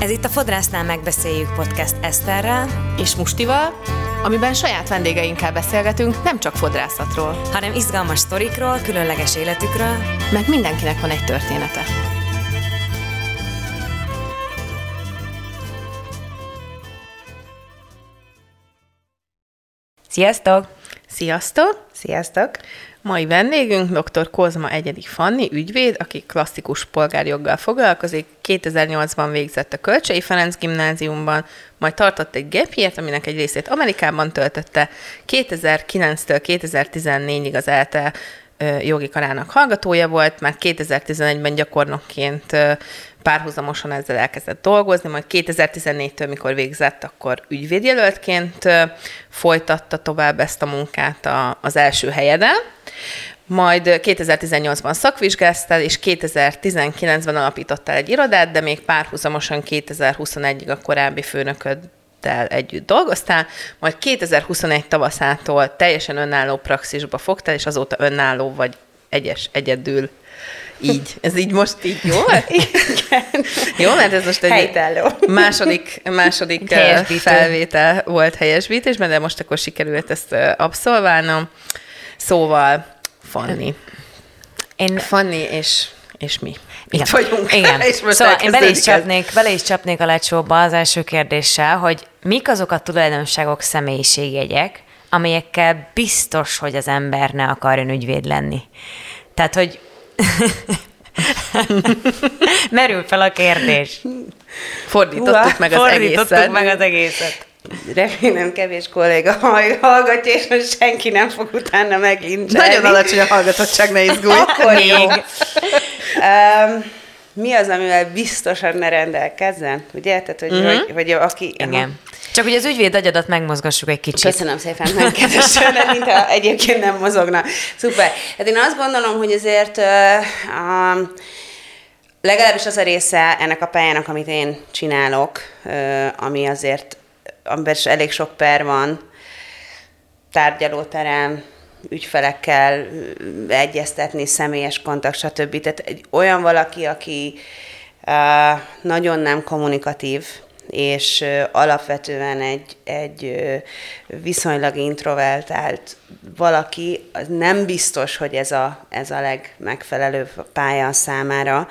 Ez itt a Fodrásznál megbeszéljük podcast Eszterrel és Mustival, amiben saját vendégeinkkel beszélgetünk nem csak fodrászatról, hanem izgalmas sztorikról, különleges életükről, meg mindenkinek van egy története. Sziasztok! Sziasztok! Sziasztok! Mai vendégünk dr. Kozma Egyedi Fanni, ügyvéd, aki klasszikus polgárjoggal foglalkozik. 2008-ban végzett a Kölcsei Ferenc gimnáziumban, majd tartott egy gap aminek egy részét Amerikában töltötte. 2009-től 2014-ig az ELTE jogi karának hallgatója volt, már 2011-ben gyakornokként párhuzamosan ezzel elkezdett dolgozni, majd 2014-től, mikor végzett, akkor ügyvédjelöltként folytatta tovább ezt a munkát az első helyeden. Majd 2018-ban szakvizsgáztál, és 2019-ben alapítottál egy irodát, de még párhuzamosan 2021-ig a korábbi főnököddel együtt dolgoztál, majd 2021 tavaszától teljesen önálló praxisba fogtál, és azóta önálló vagy egyes, egyedül így. Ez így most így jó? Igen. Jó, mert ez most egy Helytálló. második, második felvétel volt helyesbítésben, de most akkor sikerült ezt abszolválnom. Szóval, Fanni. Én... Fanni és, és mi. Igen. Itt vagyunk. Igen. és most szóval én bele is, csapnék, bele is csapnék a lecsóba az első kérdéssel, hogy mik azok a tulajdonságok, személyiségjegyek, amelyekkel biztos, hogy az ember ne akarjon ügyvéd lenni. Tehát, hogy Merül fel a kérdés. Fordítottuk Uha, meg az fordítottuk egészet. meg az egészet. Remélem kevés kolléga hallgatja, és most senki nem fog utána megint. Nagyon alacsony a hallgatottság, ne izgulj. Akkor még. um, mi az, amivel biztosan ne rendelkezzen? Ugye? Tehát, hogy, uh-huh. vagy, vagy aki... Igen. Csak hogy az ügyvéd agyadat megmozgassuk egy kicsit. Köszönöm szépen, nem kedvesen, mint ha egyébként nem mozogna. Szuper. Hát én azt gondolom, hogy azért uh, um, legalábbis az a része ennek a pályának, amit én csinálok, uh, ami azért, amiben elég sok per van, tárgyalóterem, ügyfelekkel egyeztetni, személyes kontakt, stb. Tehát egy olyan valaki, aki uh, nagyon nem kommunikatív, és alapvetően egy, egy viszonylag introvertált valaki, az nem biztos, hogy ez a, ez a legmegfelelőbb pálya számára.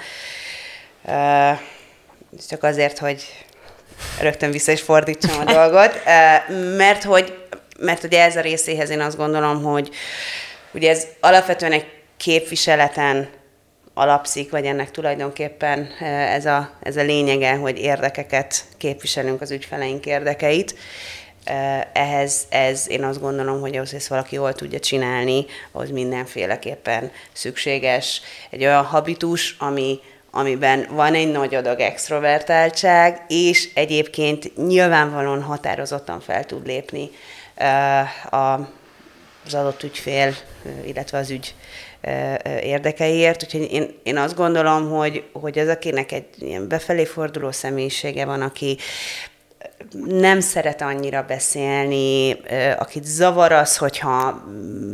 Csak azért, hogy rögtön vissza is fordítsam a dolgot, mert hogy, mert ugye ez a részéhez én azt gondolom, hogy ugye ez alapvetően egy képviseleten alapszik, vagy ennek tulajdonképpen eh, ez a, ez a lényege, hogy érdekeket képviselünk az ügyfeleink érdekeit. Eh, ehhez ez én azt gondolom, hogy ahhoz, hogy ezt valaki jól tudja csinálni, ahhoz mindenféleképpen szükséges egy olyan habitus, ami, amiben van egy nagy adag extrovertáltság, és egyébként nyilvánvalóan határozottan fel tud lépni eh, az adott ügyfél, illetve az ügy érdekeiért, úgyhogy én, én azt gondolom, hogy, hogy az, akinek egy ilyen befelé forduló személyisége van, aki nem szeret annyira beszélni, akit zavar az, hogyha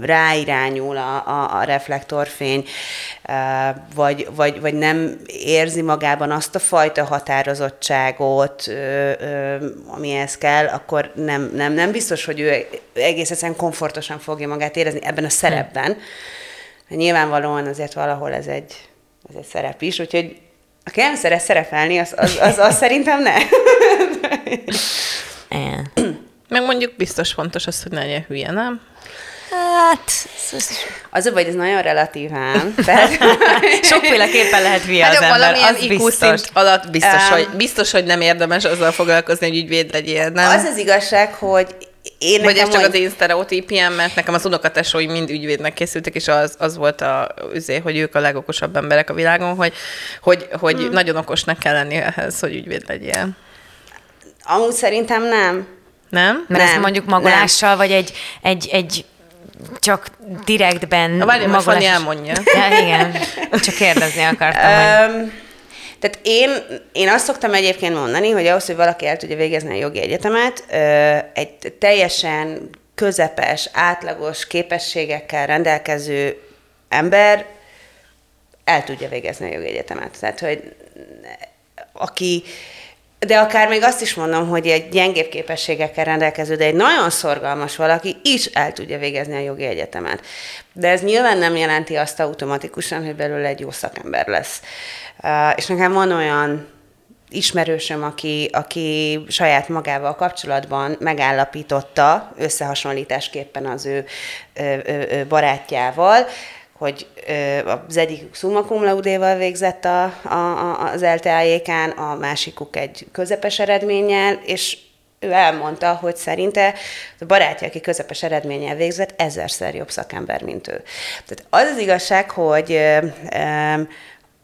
ráirányul a, a, a reflektorfény, vagy, vagy, vagy nem érzi magában azt a fajta határozottságot, amihez kell, akkor nem, nem, nem biztos, hogy ő egész egyszerűen komfortosan fogja magát érezni ebben a szerepben. Hmm nyilvánvalóan azért valahol ez egy, ez egy szerep is, úgyhogy aki nem szeret szerepelni, az, az, az, az szerintem ne. Meg mondjuk biztos fontos az, hogy ne legyen hülye, nem? Hát, az a vagy, ez nagyon relatív ám. Sokféleképpen lehet hülye hát az ember, az biztos. alatt biztos, um, hogy, biztos, hogy nem érdemes azzal foglalkozni, hogy ügyvéd legyél, nem? Az az igazság, hogy én Vagy ez csak majd... az én sztereotípiám, mert nekem az unokatesói mind ügyvédnek készültek, és az, az volt a üzé, hogy ők a legokosabb emberek a világon, hogy, hogy, hogy hmm. nagyon okosnak kell lenni ehhez, hogy ügyvéd legyél. Amúgy szerintem nem. Nem? Mert nem, ezt mondjuk magolással, nem. vagy egy, egy, egy csak direktben Na, várj, magolás... elmondja. Ja, igen, csak kérdezni akartam. Um, tehát én, én azt szoktam egyébként mondani, hogy ahhoz, hogy valaki el tudja végezni a jogi egyetemet, egy teljesen közepes, átlagos képességekkel rendelkező ember el tudja végezni a jogi egyetemet. Tehát, hogy aki de akár még azt is mondom, hogy egy gyengébb képességekkel rendelkező, de egy nagyon szorgalmas valaki is el tudja végezni a jogi egyetemet. De ez nyilván nem jelenti azt automatikusan, hogy belőle egy jó szakember lesz. És nekem van olyan ismerősöm, aki, aki saját magával kapcsolatban megállapította összehasonlításképpen az ő, ő, ő barátjával, hogy az egyik summa cum laude végzett a, a, az LTA-jékán, a másikuk egy közepes eredménnyel, és ő elmondta, hogy szerinte a barátja, aki közepes eredménnyel végzett, ezerszer jobb szakember, mint ő. Tehát az az igazság, hogy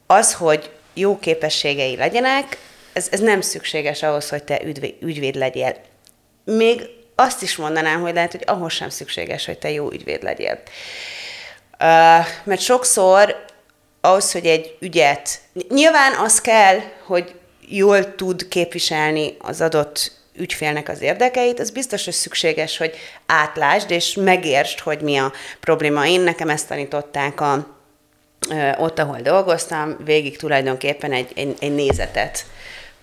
az, hogy jó képességei legyenek, ez, ez nem szükséges ahhoz, hogy te ügyvéd, ügyvéd legyél. Még azt is mondanám, hogy lehet, hogy ahhoz sem szükséges, hogy te jó ügyvéd legyél. Mert sokszor ahhoz, hogy egy ügyet, nyilván az kell, hogy jól tud képviselni az adott ügyfélnek az érdekeit, az biztos, hogy szükséges, hogy átlásd és megértsd, hogy mi a probléma. Én nekem ezt tanították a, ott, ahol dolgoztam, végig tulajdonképpen egy, egy, egy nézetet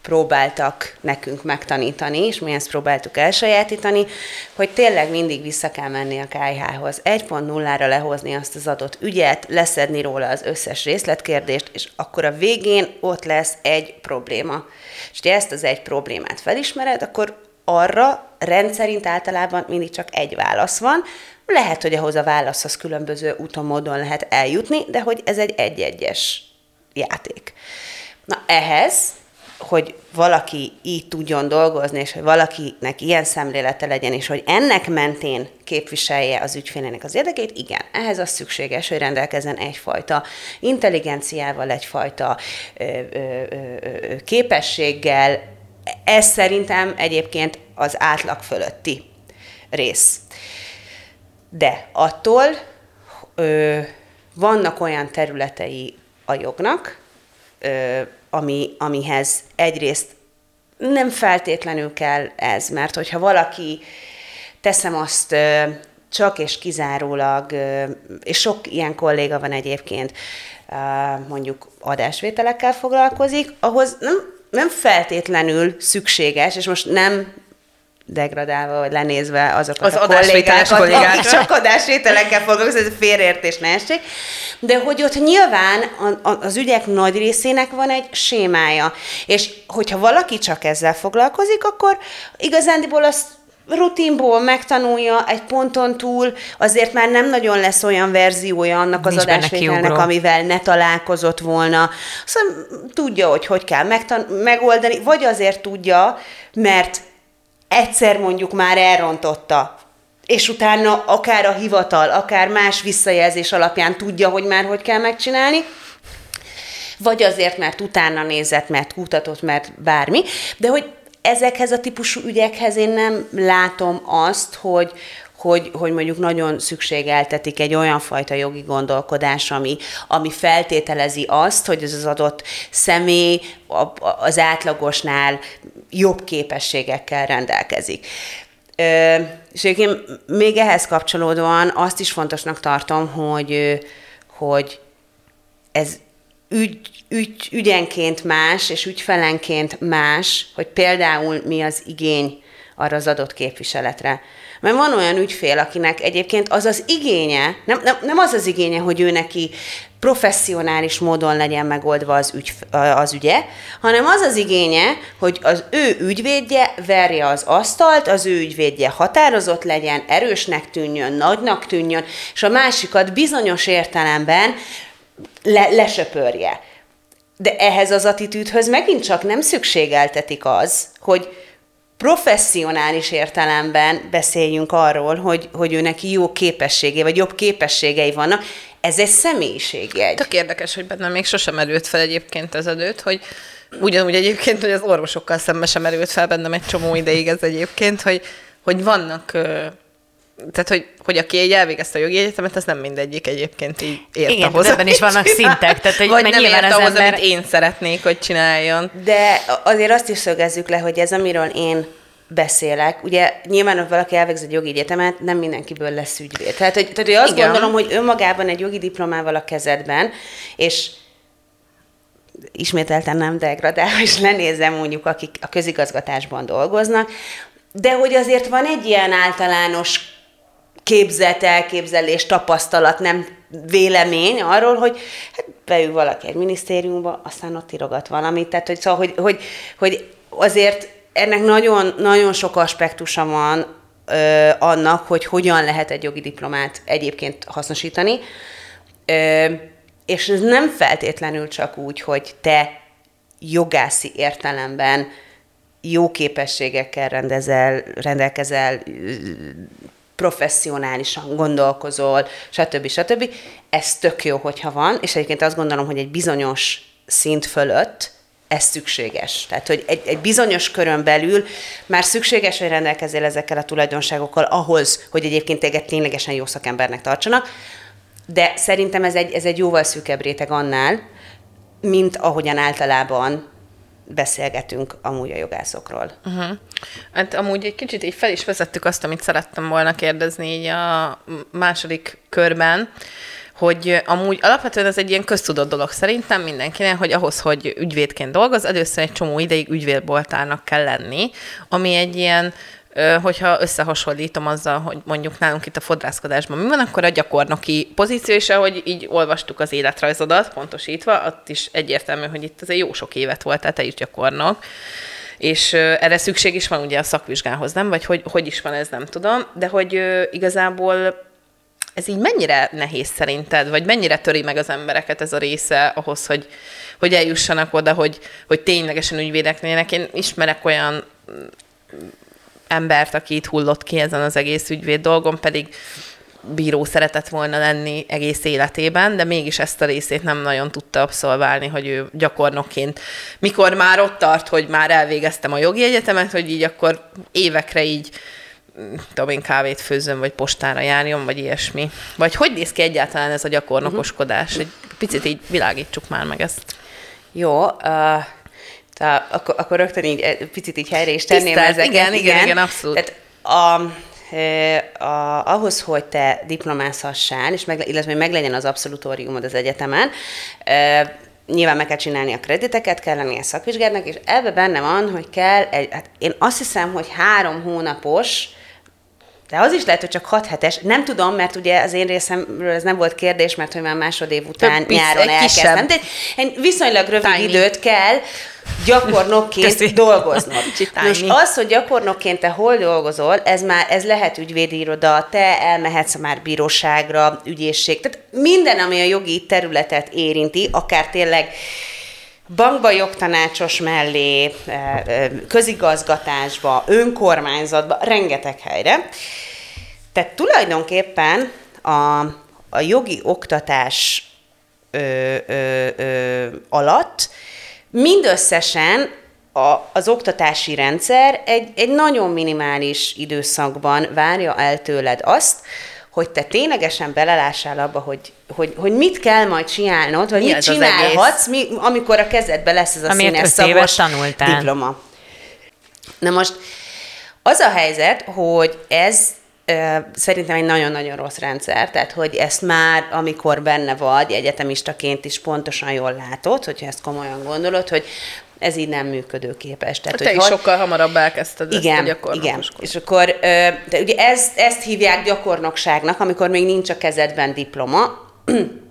próbáltak nekünk megtanítani, és mi ezt próbáltuk elsajátítani, hogy tényleg mindig vissza kell menni a KH-hoz. 1.0-ra lehozni azt az adott ügyet, leszedni róla az összes részletkérdést, és akkor a végén ott lesz egy probléma. És ha ezt az egy problémát felismered, akkor arra rendszerint általában mindig csak egy válasz van, lehet, hogy ahhoz a válaszhoz különböző úton, módon lehet eljutni, de hogy ez egy egy-egyes játék. Na ehhez hogy valaki így tudjon dolgozni, és hogy valakinek ilyen szemlélete legyen, és hogy ennek mentén képviselje az ügyfélének az érdekét, igen, ehhez az szükséges, hogy rendelkezzen egyfajta intelligenciával, egyfajta ö, ö, ö, képességgel. Ez szerintem egyébként az átlag fölötti rész. De attól ö, vannak olyan területei a jognak, ö, ami, amihez egyrészt nem feltétlenül kell ez, mert hogyha valaki, teszem azt csak és kizárólag, és sok ilyen kolléga van egyébként, mondjuk adásvételekkel foglalkozik, ahhoz nem, nem feltétlenül szükséges, és most nem degradálva, vagy lenézve azokat az a kollégákat, kollégák. csak adásvételekkel foglalkoznak, ez félreértés ne essék. De hogy ott nyilván az ügyek nagy részének van egy sémája. És hogyha valaki csak ezzel foglalkozik, akkor igazándiból azt rutinból megtanulja egy ponton túl, azért már nem nagyon lesz olyan verziója annak az Nincs adásvételnek, amivel ne találkozott volna. Szóval tudja, hogy hogy kell megtan- megoldani, vagy azért tudja, mert egyszer mondjuk már elrontotta, és utána akár a hivatal, akár más visszajelzés alapján tudja, hogy már hogy kell megcsinálni, vagy azért, mert utána nézett, mert kutatott, mert bármi, de hogy ezekhez a típusú ügyekhez én nem látom azt, hogy, hogy, hogy mondjuk nagyon szükségeltetik egy olyan fajta jogi gondolkodás, ami, ami feltételezi azt, hogy ez az adott személy az átlagosnál jobb képességekkel rendelkezik. És egyébként még ehhez kapcsolódóan azt is fontosnak tartom, hogy, hogy ez ügy, ügy, ügyenként más, és ügyfelenként más, hogy például mi az igény arra az adott képviseletre. Mert van olyan ügyfél, akinek egyébként az az igénye, nem, nem, nem az az igénye, hogy ő neki professzionális módon legyen megoldva az, ügy, az ügye, hanem az az igénye, hogy az ő ügyvédje verje az asztalt, az ő ügyvédje határozott legyen, erősnek tűnjön, nagynak tűnjön, és a másikat bizonyos értelemben le, lesöpörje. De ehhez az attitűdhöz megint csak nem szükségeltetik az, hogy professzionális értelemben beszéljünk arról, hogy, hogy ő neki jó képességei, vagy jobb képességei vannak, ez egy személyiségjegy. Tök érdekes, hogy bennem még sosem merült fel egyébként ez adőt, hogy ugyanúgy egyébként, hogy az orvosokkal szemben sem merült fel bennem egy csomó ideig ez egyébként, hogy, hogy vannak tehát, hogy, hogy aki egy elvégezte a jogi egyetemet, az nem mindegyik egyébként így ért Igen, ahhoz, ebben is vannak szintek. Tehát, hogy Vagy nem ért az ahhoz, ember... amit én szeretnék, hogy csináljon. De azért azt is szögezzük le, hogy ez, amiről én beszélek. Ugye nyilván, ha valaki elvégz egy jogi egyetemet, nem mindenkiből lesz ügyvéd. Tehát, hogy, tehát, hogy azt Igen. gondolom, hogy önmagában egy jogi diplomával a kezedben, és ismételten nem degradálva, és lenézem mondjuk, akik a közigazgatásban dolgoznak, de hogy azért van egy ilyen általános képzett elképzelés, tapasztalat, nem vélemény arról, hogy hát beül valaki egy minisztériumba, aztán ott írogat valamit. Tehát, hogy, szóval, hogy, hogy, hogy azért ennek nagyon, nagyon sok aspektusa van ö, annak, hogy hogyan lehet egy jogi diplomát egyébként hasznosítani. Ö, és ez nem feltétlenül csak úgy, hogy te jogászi értelemben jó képességekkel rendezel, rendelkezel, professzionálisan gondolkozol, stb. stb. Ez tök jó, hogyha van, és egyébként azt gondolom, hogy egy bizonyos szint fölött ez szükséges. Tehát, hogy egy, egy bizonyos körön belül már szükséges, hogy rendelkezzél ezekkel a tulajdonságokkal ahhoz, hogy egyébként téged ténylegesen jó szakembernek tartsanak, de szerintem ez egy, ez egy jóval szűkebb réteg annál, mint ahogyan általában beszélgetünk amúgy a jogászokról. Uh-huh. Hát amúgy egy kicsit így fel is vezettük azt, amit szerettem volna kérdezni így a második körben, hogy amúgy alapvetően ez egy ilyen köztudott dolog szerintem mindenkinek, hogy ahhoz, hogy ügyvédként dolgoz, először egy csomó ideig ügyvédboltárnak kell lenni, ami egy ilyen hogyha összehasonlítom azzal, hogy mondjuk nálunk itt a fodrászkodásban mi van, akkor a gyakornoki pozíció is, ahogy így olvastuk az életrajzodat, pontosítva, ott is egyértelmű, hogy itt azért jó sok évet voltál te is gyakornok, és erre szükség is van ugye a szakvizsgához, nem? Vagy hogy, hogy is van, ez nem tudom, de hogy igazából ez így mennyire nehéz szerinted, vagy mennyire töri meg az embereket ez a része ahhoz, hogy, hogy eljussanak oda, hogy, hogy ténylegesen ügyvédek lennének. Én ismerek olyan embert, aki itt hullott ki ezen az egész ügyvéd dolgon, pedig bíró szeretett volna lenni egész életében, de mégis ezt a részét nem nagyon tudta abszolválni, hogy ő gyakornokként, mikor már ott tart, hogy már elvégeztem a jogi egyetemet, hogy így akkor évekre így tudom én, kávét főzöm, vagy postára járjon, vagy ilyesmi. Vagy hogy néz ki egyáltalán ez a gyakornokoskodás? Egy picit így világítsuk már meg ezt. Jó, uh, tehát akkor, akkor rögtön így picit így helyre is tenném Tisztelt, ezeket. Igen, igen, igen, igen abszolút. Tehát a, a, ahhoz, hogy te diplomázhassál, és meg, illetve hogy meglegyen az abszolutóriumod az egyetemen, e, nyilván meg kell csinálni a krediteket, kell lenni a szakvizsgádnak, és ebbe benne van, hogy kell, egy, hát én azt hiszem, hogy három hónapos de az is lehet, hogy csak 6 hetes. Nem tudom, mert ugye az én részemről ez nem volt kérdés, mert hogy már másodév után Több nyáron elkezdtem. De egy viszonylag rövid Tiny. időt kell gyakornokként Köszi. dolgoznod. Most az, hogy gyakornokként te hol dolgozol, ez már ez lehet ügyvédi iroda, te elmehetsz már bíróságra, ügyészség. Tehát minden, ami a jogi területet érinti, akár tényleg bankba jogtanácsos mellé, eh, eh, közigazgatásba, önkormányzatba, rengeteg helyre. Tehát tulajdonképpen a, a jogi oktatás ö, ö, ö, alatt mindösszesen a, az oktatási rendszer egy, egy nagyon minimális időszakban várja el tőled azt, hogy te ténylegesen belelássál abba, hogy, hogy, hogy mit kell majd csinálnod, hogy mi mit csinálhatsz, mi, amikor a kezedbe lesz ez a Amiért színes szavos diploma. Na most az a helyzet, hogy ez szerintem egy nagyon-nagyon rossz rendszer, tehát hogy ezt már, amikor benne vagy, egyetemistaként is pontosan jól látod, hogyha ezt komolyan gondolod, hogy ez így nem működőképes. Tehát, te hogy is hogy... sokkal hamarabb elkezdted igen, ezt a Igen, és akkor de ugye ezt, ezt hívják gyakornokságnak, amikor még nincs a kezedben diploma.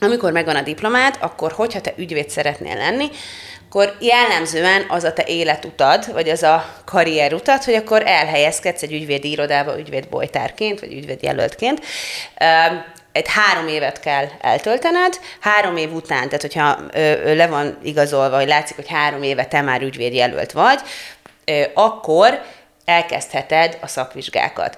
amikor megvan a diplomád, akkor hogyha te ügyvéd szeretnél lenni, akkor jellemzően az a te életutad, vagy az a karrierutat, hogy akkor elhelyezkedsz egy ügyvédi irodába ügyvédbolytárként, vagy ügyvédjelöltként, egy három évet kell eltöltened, három év után, tehát hogyha ö, le van igazolva, hogy látszik, hogy három éve te már ügyvédjelölt vagy, ö, akkor elkezdheted a szakvizsgákat.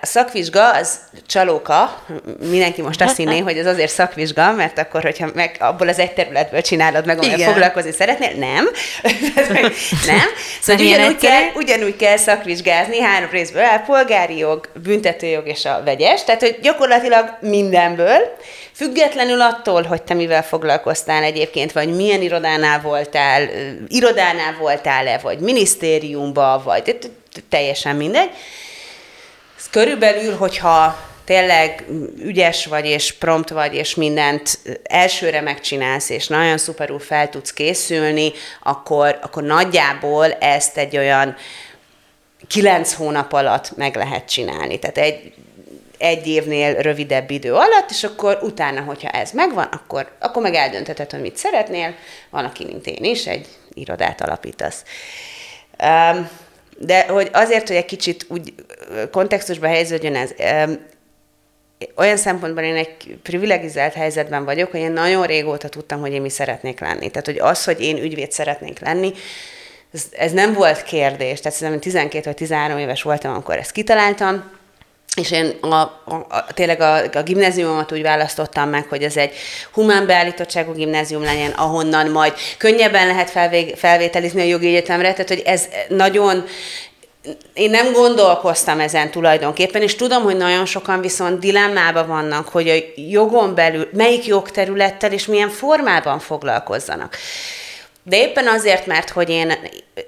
A szakvizsga az csalóka, mindenki most azt hinné, hogy ez azért szakvizsga, mert akkor, hogyha meg abból az egy területből csinálod meg, amivel foglalkozni szeretnél, nem. nem. Szóval ugyanúgy kell, ugyanúgy kell szakvizsgázni három részből, a polgári jog, büntetőjog és a vegyes, tehát hogy gyakorlatilag mindenből, függetlenül attól, hogy te mivel foglalkoztál egyébként, vagy milyen irodánál voltál, irodánál voltál-e, vagy minisztériumba, vagy teljesen mindegy. Ez körülbelül, hogyha tényleg ügyes vagy, és prompt vagy, és mindent elsőre megcsinálsz, és nagyon szuperul fel tudsz készülni, akkor, akkor nagyjából ezt egy olyan kilenc hónap alatt meg lehet csinálni. Tehát egy, egy évnél rövidebb idő alatt, és akkor utána, hogyha ez megvan, akkor, akkor meg eldöntheted, hogy mit szeretnél. Van, aki, mint én is, egy irodát alapítasz. De hogy azért, hogy egy kicsit úgy kontextusba helyeződjön ez, olyan szempontból én egy privilegizált helyzetben vagyok, hogy én nagyon régóta tudtam, hogy én mi szeretnék lenni. Tehát, hogy az, hogy én ügyvéd szeretnék lenni, ez, ez nem volt kérdés. Tehát szerintem 12 vagy 13 éves voltam, amikor ezt kitaláltam, és én a, a, a, tényleg a, a gimnáziumomat úgy választottam meg, hogy ez egy humán beállítottságú gimnázium legyen, ahonnan majd könnyebben lehet felvég, felvételizni a jogi egyetemre, tehát hogy ez nagyon én nem gondolkoztam ezen tulajdonképpen, és tudom, hogy nagyon sokan viszont dilemmában vannak, hogy a jogon belül melyik jogterülettel és milyen formában foglalkozzanak. De éppen azért, mert hogy én,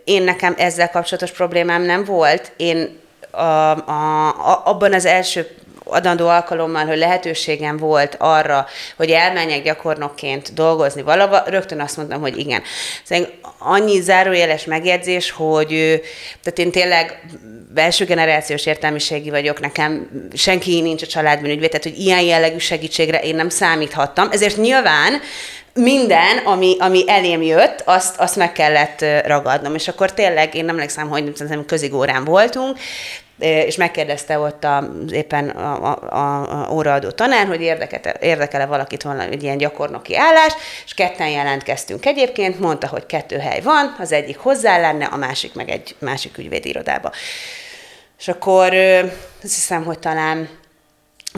én nekem ezzel kapcsolatos problémám nem volt, én a, a, abban az első adandó alkalommal, hogy lehetőségem volt arra, hogy elmenjek gyakornokként dolgozni valahova, rögtön azt mondtam, hogy igen. Szóval annyi zárójeles megjegyzés, hogy tehát én tényleg belső generációs értelmiségi vagyok, nekem senki nincs a családban ügyvéd, tehát hogy ilyen jellegű segítségre én nem számíthattam. Ezért nyilván minden, ami, ami elém jött, azt, azt meg kellett ragadnom. És akkor tényleg, én nem emlékszem, hogy nem közigórán voltunk, és megkérdezte ott a, éppen a, a, a, óraadó tanár, hogy érdekele valakit volna ilyen gyakornoki állás, és ketten jelentkeztünk egyébként, mondta, hogy kettő hely van, az egyik hozzá lenne, a másik meg egy másik ügyvédirodába. És akkor azt hiszem, hogy talán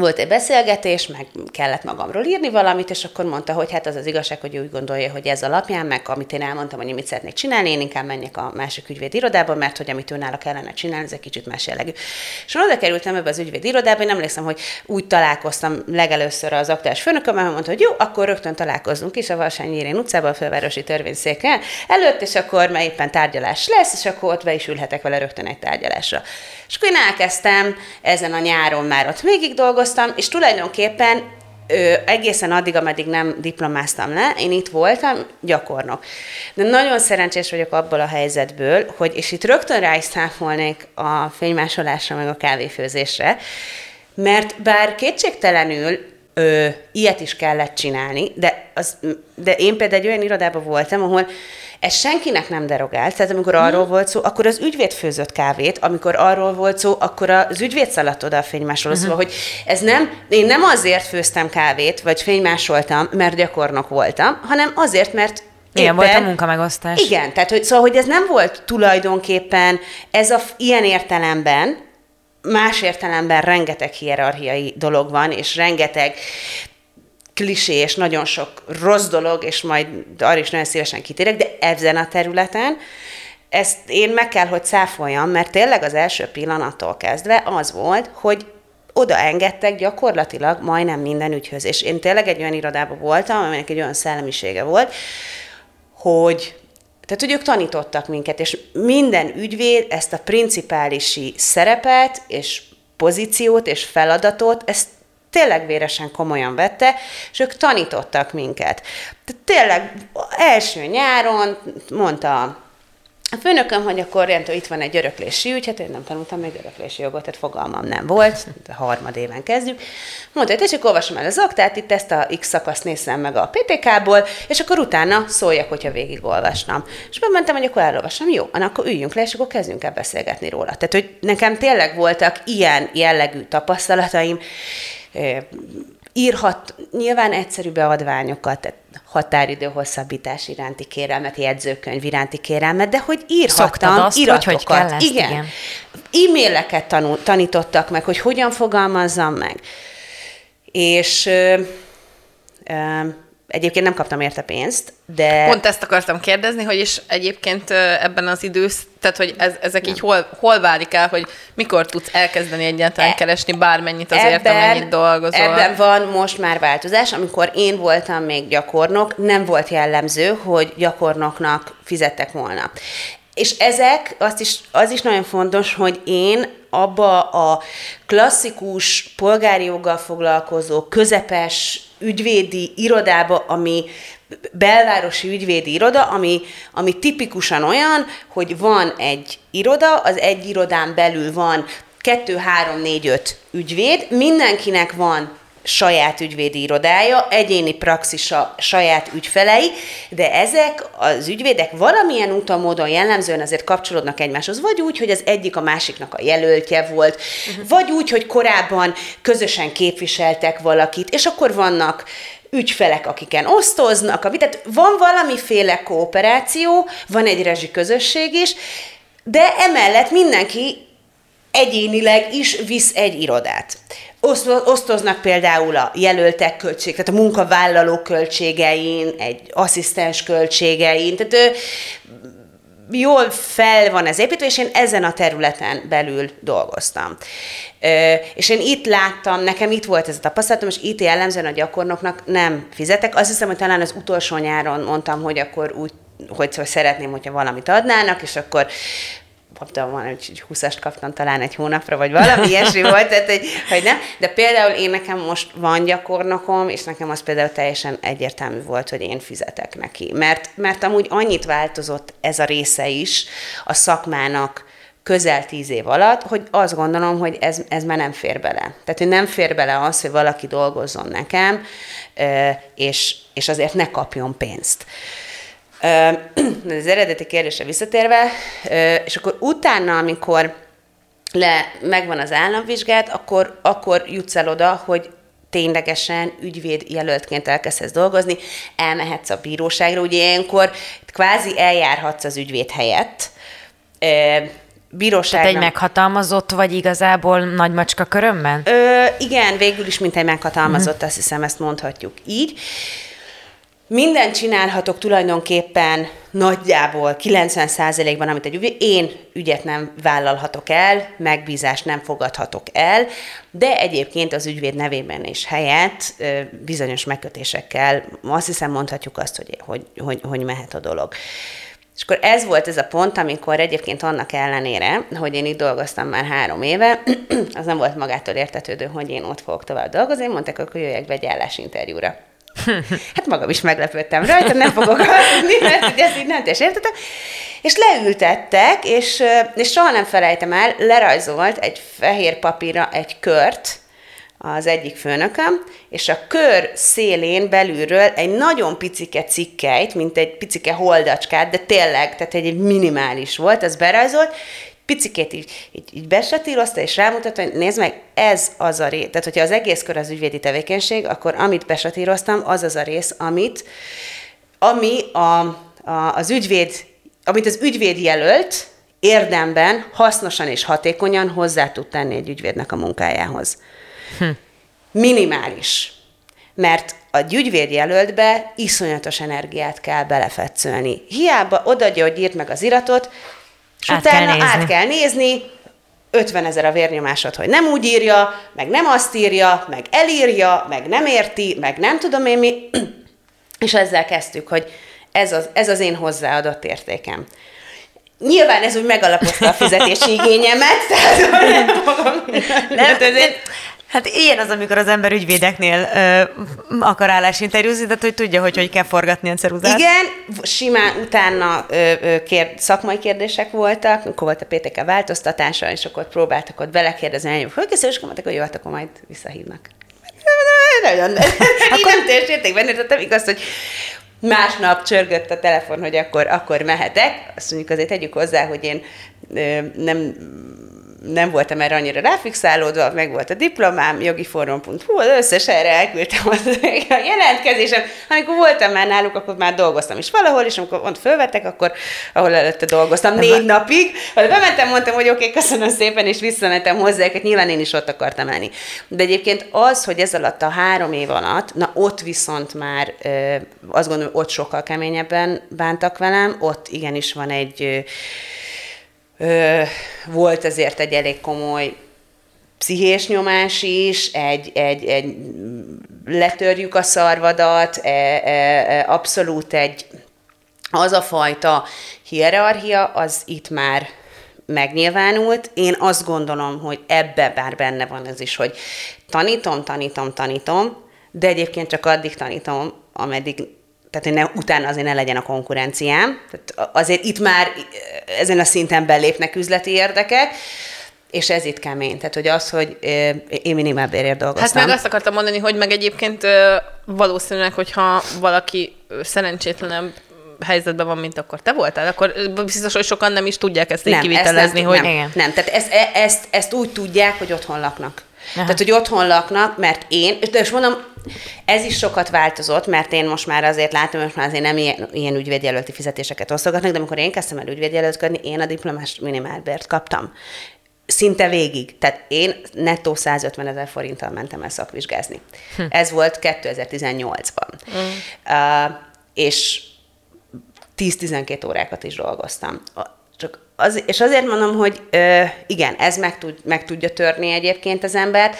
volt egy beszélgetés, meg kellett magamról írni valamit, és akkor mondta, hogy hát az az igazság, hogy úgy gondolja, hogy ez alapján, meg amit én elmondtam, hogy mit szeretnék csinálni, én inkább menjek a másik ügyvéd irodába, mert hogy amit ő nála kellene csinálni, ez egy kicsit más jellegű. És oda kerültem ebbe az ügyvéd irodába, én emlékszem, hogy úgy találkoztam legelőször az aktuális főnökömmel, mondta, hogy jó, akkor rögtön találkozunk is a Valsányérén utcában, a fővárosi törvényszéken előtt, és akkor már éppen tárgyalás lesz, és akkor ott be is ülhetek vele rögtön egy tárgyalásra. És akkor én elkezdtem ezen a nyáron már ott végig dolgoztam, és tulajdonképpen ö, egészen addig, ameddig nem diplomáztam le, én itt voltam gyakornok. De nagyon szerencsés vagyok abból a helyzetből, hogy, és itt rögtön rá is számolnék a fénymásolásra, meg a kávéfőzésre, mert bár kétségtelenül ö, ilyet is kellett csinálni, de, az, de én például egy olyan irodában voltam, ahol ez senkinek nem derogált, tehát amikor arról volt szó, akkor az ügyvéd főzött kávét, amikor arról volt szó, akkor az ügyvéd szaladt oda a fénymásoló. Hmm. Szóval, hogy ez nem, én nem azért főztem kávét, vagy fénymásoltam, mert gyakornok voltam, hanem azért, mert igen, volt a munkamegosztás. Igen, tehát hogy, szóval, hogy ez nem volt tulajdonképpen, ez a ilyen értelemben, más értelemben rengeteg hierarchiai dolog van, és rengeteg klisé és nagyon sok rossz dolog, és majd arra is nagyon szívesen kitérek, de ezen a területen ezt én meg kell, hogy száfoljam, mert tényleg az első pillanattól kezdve az volt, hogy oda engedtek gyakorlatilag majdnem minden ügyhöz. És én tényleg egy olyan irodában voltam, aminek egy olyan szellemisége volt, hogy tehát, hogy ők tanítottak minket, és minden ügyvéd ezt a principálisi szerepet, és pozíciót, és feladatot, ezt tényleg véresen komolyan vette, és ők tanítottak minket. Tehát tényleg első nyáron mondta a főnököm, hogy akkor rendtől itt van egy öröklési ügy, hát én nem tanultam még öröklési jogot, tehát fogalmam nem volt, a harmad éven kezdjük. Mondta, hogy tessék, olvasom el az aktát, itt ezt a X szakaszt nézem meg a PTK-ból, és akkor utána szóljak, hogyha végigolvastam. És bementem, hogy akkor elolvasom, jó, akkor üljünk le, és akkor kezdjünk el beszélgetni róla. Tehát, hogy nekem tényleg voltak ilyen jellegű tapasztalataim, írhat nyilván egyszerű beadványokat, tehát határidő hosszabbítás iránti kérelmet, jegyzőkönyv iránti kérelmet, de hogy írhattam azt, iratokat. Hogy, hogy kell ezt, igen. igen. E-maileket tanul, tanítottak meg, hogy hogyan fogalmazzam meg. És ö, ö, Egyébként nem kaptam érte pénzt, de... Pont ezt akartam kérdezni, hogy is egyébként ebben az idősz, tehát hogy ez, ezek nem. így hol, hol válik el, hogy mikor tudsz elkezdeni egyáltalán e, keresni bármennyit azért, ebben, amennyit dolgozol? Ebben van most már változás. Amikor én voltam még gyakornok, nem volt jellemző, hogy gyakornoknak fizettek volna. És ezek, azt is, az is nagyon fontos, hogy én abba a klasszikus polgári joggal foglalkozó, közepes ügyvédi irodába, ami belvárosi ügyvédi iroda, ami, ami tipikusan olyan, hogy van egy iroda, az egy irodán belül van kettő, három, négy, öt ügyvéd, mindenkinek van saját ügyvédi irodája, egyéni praxisa, saját ügyfelei, de ezek az ügyvédek valamilyen úton, módon jellemzően azért kapcsolódnak egymáshoz, vagy úgy, hogy az egyik a másiknak a jelöltje volt, uh-huh. vagy úgy, hogy korábban közösen képviseltek valakit, és akkor vannak ügyfelek, akiken osztoznak, tehát van valamiféle kooperáció, van egy rezsi közösség is, de emellett mindenki egyénileg is visz egy irodát. Osztoznak például a jelöltek költség, tehát a munkavállaló költségein, egy asszisztens költségein, tehát ő, jól fel van ez építve, és én ezen a területen belül dolgoztam. És én itt láttam, nekem itt volt ez a tapasztalatom, és itt jellemzően a gyakornoknak nem fizetek. Azt hiszem, hogy talán az utolsó nyáron mondtam, hogy akkor úgy hogy szeretném, hogyha valamit adnának, és akkor kaptam van, hogy 20-ast kaptam talán egy hónapra, vagy valami ilyesmi volt, tehát hogy, hogy nem. De például én nekem most van gyakornokom, és nekem az például teljesen egyértelmű volt, hogy én fizetek neki. Mert, mert amúgy annyit változott ez a része is a szakmának, közel tíz év alatt, hogy azt gondolom, hogy ez, ez már nem fér bele. Tehát, hogy nem fér bele az, hogy valaki dolgozzon nekem, és, és azért ne kapjon pénzt. Az eredeti kérdésre visszatérve, és akkor utána, amikor le, megvan az államvizsgát, akkor, akkor jutsz el oda, hogy ténylegesen ügyvéd jelöltként elkezdesz dolgozni, elmehetsz a bíróságra, ugye ilyenkor kvázi eljárhatsz az ügyvéd helyett, bíróságnak... Tehát egy meghatalmazott vagy igazából nagy macska körömben? Ö, igen, végül is, mint egy meghatalmazott, uh-huh. azt hiszem, ezt mondhatjuk így. Mindent csinálhatok tulajdonképpen nagyjából 90%-ban, amit egy ügy, én ügyet nem vállalhatok el, megbízást nem fogadhatok el, de egyébként az ügyvéd nevében és helyett bizonyos megkötésekkel azt hiszem mondhatjuk azt, hogy, hogy, hogy, hogy mehet a dolog. És akkor ez volt ez a pont, amikor egyébként annak ellenére, hogy én itt dolgoztam már három éve, az nem volt magától értetődő, hogy én ott fogok tovább dolgozni, mondták, hogy jöjjek be egy állásinterjúra. Hát magam is meglepődtem rajta, nem fogok aludni, mert ugye ezt így nem értettem. És leültettek, és, és soha nem felejtem el, lerajzolt egy fehér papírra egy kört, az egyik főnököm, és a kör szélén belülről egy nagyon picike cikkeit, mint egy picike holdacskát, de tényleg, tehát egy minimális volt, az berajzolt, picikét így, így, így besatírozta, és rámutatta, hogy nézd meg, ez az a rész. Tehát, hogyha az egész kör az ügyvédi tevékenység, akkor amit besatíroztam, az az a rész, amit, ami a, a, az ügyvéd, amit az ügyvéd jelölt, érdemben, hasznosan és hatékonyan hozzá tud tenni egy ügyvédnek a munkájához. Hm. Minimális. Mert a ügyvéd jelöltbe iszonyatos energiát kell belefetszölni. Hiába odaadja, hogy írt meg az iratot, és át utána kell át kell nézni, 50 ezer a vérnyomásod, hogy nem úgy írja, meg nem azt írja, meg elírja, meg nem érti, meg nem tudom én mi. És ezzel kezdtük, hogy ez az, ez az én hozzáadott értékem. Nyilván ez úgy megalapozta a fizetési igényemet, tehát nem tudom. Nem, nem, Hát ilyen az, amikor az ember ügyvédeknél ö, akar állásinterjúzni, tehát hogy tudja, hogy hogy kell forgatni a ceruzát. Igen, simán utána ö, ö, kér, szakmai kérdések voltak, akkor volt a PTK változtatása, és akkor próbáltak ott belekérdezni, hogy fölkészül, és akkor mondták, hogy jó, hát akkor majd visszahívnak. Nagyon, akkor nem teljes benne, tehát igaz, hogy másnap csörgött a telefon, hogy akkor, akkor mehetek. Azt mondjuk azért tegyük hozzá, hogy én nem nem voltam erre annyira ráfixálódva, meg volt a diplomám, jogiforum.hu, az összes erre elküldtem az a jelentkezésem. Amikor voltam már náluk, akkor már dolgoztam is valahol, és amikor ott fölvettek, akkor ahol előtte dolgoztam négy napig, ha bementem, mondtam, hogy oké, okay, köszönöm szépen, és visszamentem hozzá, hogy nyilván én is ott akartam lenni. De egyébként az, hogy ez alatt a három év alatt, na ott viszont már azt gondolom, ott sokkal keményebben bántak velem, ott igenis van egy ö, volt ezért egy elég komoly pszichés nyomás is, egy, egy, egy letörjük a szarvadat, e, e, e, abszolút egy, az a fajta hierarchia, az itt már megnyilvánult. Én azt gondolom, hogy ebbe bár benne van ez is, hogy tanítom, tanítom, tanítom, de egyébként csak addig tanítom, ameddig tehát hogy ne, utána azért ne legyen a konkurenciám. Tehát azért itt már ezen a szinten belépnek üzleti érdekek, és ez itt kemény. Tehát, hogy az, hogy én minimálbérért dolgoztam. Hát meg azt akartam mondani, hogy meg egyébként valószínűleg, hogyha valaki szerencsétlenebb helyzetben van, mint akkor te voltál, akkor biztos, hogy sokan nem is tudják ezt így nem, kivitelezni, ezt hogy... Nem, nem, tehát ezt, e, ezt, ezt úgy tudják, hogy otthon laknak. Aha. Tehát, hogy otthon laknak, mert én, de és mondom, ez is sokat változott, mert én most már azért látom, hogy már azért nem ilyen, ilyen ügyvédjelölti fizetéseket osztogatnak, de amikor én kezdtem el ügyvédjelöltködni, én a diplomás minimálbért kaptam. Szinte végig. Tehát én nettó 150 ezer forinttal mentem el szakvizsgázni. Hm. Ez volt 2018-ban. Hm. Uh, és 10-12 órákat is dolgoztam. Csak az, és azért mondom, hogy uh, igen, ez meg, tud, meg tudja törni egyébként az embert,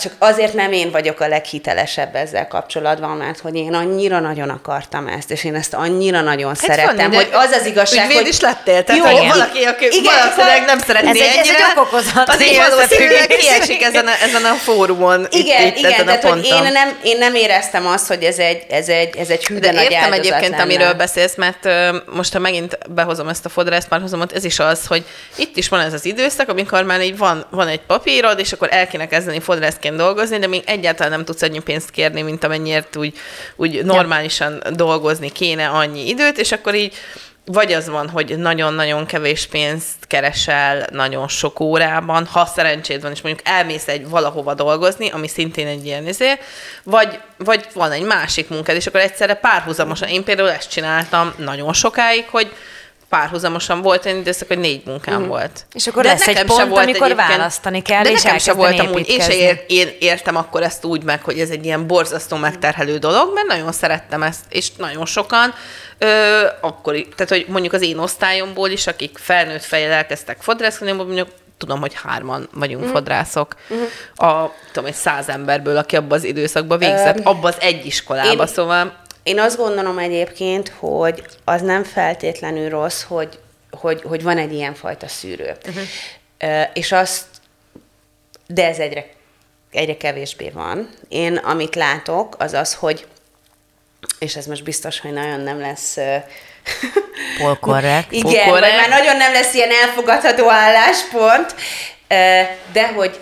csak azért nem én vagyok a leghitelesebb ezzel kapcsolatban, mert hogy én annyira nagyon akartam ezt, és én ezt annyira nagyon hát szerettem, van, hogy az az igazság, hogy... is lettél, tehát jó, valaki, aki igen, valószínűleg nem szeretné ez egy, ennyire, ez egy okozat, azért valószínűleg kiesik ezen a, ezen a fórumon. Igen, itt, igen, tehát hogy én nem, én nem éreztem azt, hogy ez egy, ez egy, ez egy hű, de, értem egyébként, lenne. amiről beszélsz, mert most, ha megint behozom ezt a fodrászt párhuzamot, ez is az, hogy itt is van ez az időszak, amikor már így van, van egy papírod, és akkor el kéne kezdeni fodrászként dolgozni, de még egyáltalán nem tudsz annyi pénzt kérni, mint amennyiért úgy, úgy normálisan ja. dolgozni kéne annyi időt, és akkor így vagy az van, hogy nagyon-nagyon kevés pénzt keresel nagyon sok órában, ha szerencséd van, és mondjuk elmész egy valahova dolgozni, ami szintén egy ilyen izé, vagy, vagy van egy másik munkád, és akkor egyszerre párhuzamosan, én például ezt csináltam nagyon sokáig, hogy párhuzamosan volt egy időszak, hogy négy munkám mm. volt. És akkor De lesz egy pont, volt amikor választani kell, de és nekem sem volt amúgy, én se ér, én értem akkor ezt úgy meg, hogy ez egy ilyen borzasztó megterhelő dolog, mert nagyon szerettem ezt, és nagyon sokan, ö, akkor, tehát hogy mondjuk az én osztályomból is, akik felnőtt fejjel elkezdtek fodrászkodni, mondjuk tudom, hogy hárman vagyunk mm. fodrászok. Mm. A, tudom, egy száz emberből, aki abban az időszakban végzett, um, abban az egy iskolába, én, szóval én azt gondolom egyébként, hogy az nem feltétlenül rossz, hogy, hogy, hogy van egy ilyen fajta szűrő. Uh-huh. És azt, de ez egyre, egyre kevésbé van. Én, amit látok, az az, hogy, és ez most biztos, hogy nagyon nem lesz Polkorrekt. Igen, Polkorrekt. már nagyon nem lesz ilyen elfogadható álláspont, de hogy,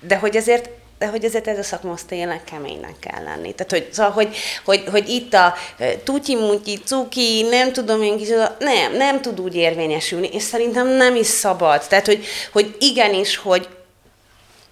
de hogy azért de hogy ezért ez a szakma az tényleg keménynek kell lenni. Tehát, hogy, szóval, hogy, hogy, hogy itt a tutyi-mutyi, cuki, nem tudom én kis, nem, nem tud úgy érvényesülni, és szerintem nem is szabad. Tehát, hogy, hogy igenis, hogy,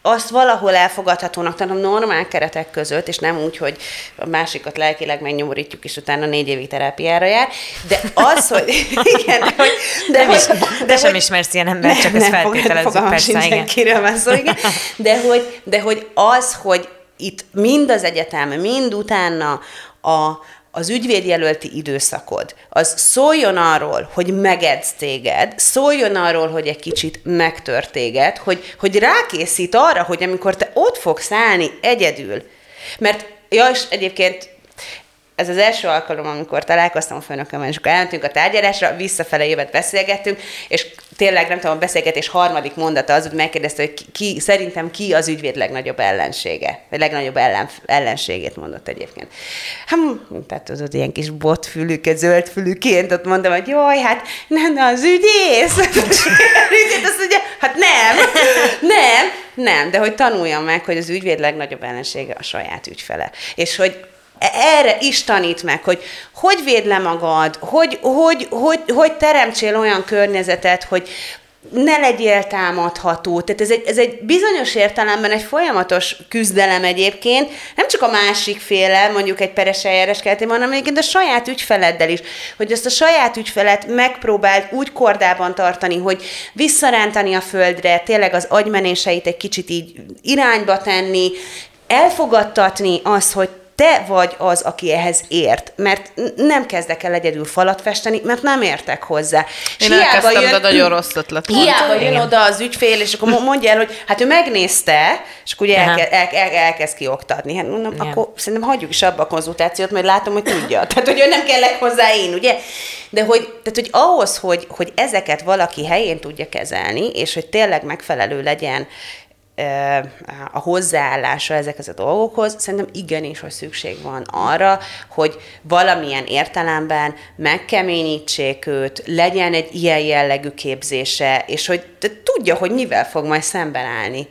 azt valahol elfogadhatónak tanom normál keretek között, és nem úgy, hogy a másikat lelkileg megnyomorítjuk, és utána négy évi terápiára jár, de az, hogy igen, de, hogy, de, de, hogy, de, de sem hogy, ismersz ilyen embert, csak ezt feltételezzük, persze, igen. Kiről van szó, igen. De hogy, de hogy az, hogy itt mind az egyetem, mind utána a, az ügyvédjelölti időszakod, az szóljon arról, hogy megedz téged, szóljon arról, hogy egy kicsit megtört téged, hogy, hogy rákészít arra, hogy amikor te ott fogsz állni egyedül, mert ja, és egyébként ez az első alkalom, amikor találkoztam a főnökömmel, és akkor elmentünk a tárgyalásra, visszafele jövet beszélgettünk, és tényleg nem tudom, a beszélgetés harmadik mondata az, hogy megkérdezte, hogy ki, szerintem ki az ügyvéd legnagyobb ellensége, vagy legnagyobb ellen, ellenségét mondott egyébként. Hát, tehát az ott ilyen kis botfülük, zöld fülüként, ott mondtam, hogy jaj, hát nem, az ügyész. azt mondja, hát nem, nem, nem, de hogy tanuljam meg, hogy az ügyvéd legnagyobb ellensége a saját ügyfele. És hogy erre is tanít meg, hogy hogy véd le magad, hogy, hogy, hogy, hogy teremtsél olyan környezetet, hogy, ne legyél támadható. Tehát ez egy, ez egy bizonyos értelemben egy folyamatos küzdelem egyébként, nem csak a másik féle, mondjuk egy peres eljárás hanem egyébként a saját ügyfeleddel is, hogy ezt a saját ügyfelet megpróbáld úgy kordában tartani, hogy visszarántani a földre, tényleg az agymenéseit egy kicsit így irányba tenni, elfogadtatni azt, hogy te vagy az, aki ehhez ért, mert nem kezdek el egyedül falat festeni, mert nem értek hozzá. Én hiába jön, de nagyon rossz ötlet. Hiába jön oda az ügyfél, és akkor mondja el, hogy hát ő megnézte, és akkor ugye elke, el, el, elkezd kioktatni. Hát mondom, Igen. akkor szerintem hagyjuk is abba a konzultációt, mert látom, hogy tudja. Tehát, hogy ő nem kellek hozzá én, ugye? De hogy, tehát, hogy ahhoz, hogy, hogy ezeket valaki helyén tudja kezelni, és hogy tényleg megfelelő legyen a hozzáállása ezekhez a dolgokhoz, szerintem igenis, hogy szükség van arra, hogy valamilyen értelemben megkeményítsék őt, legyen egy ilyen jellegű képzése, és hogy tudja, hogy mivel fog majd szemben állni.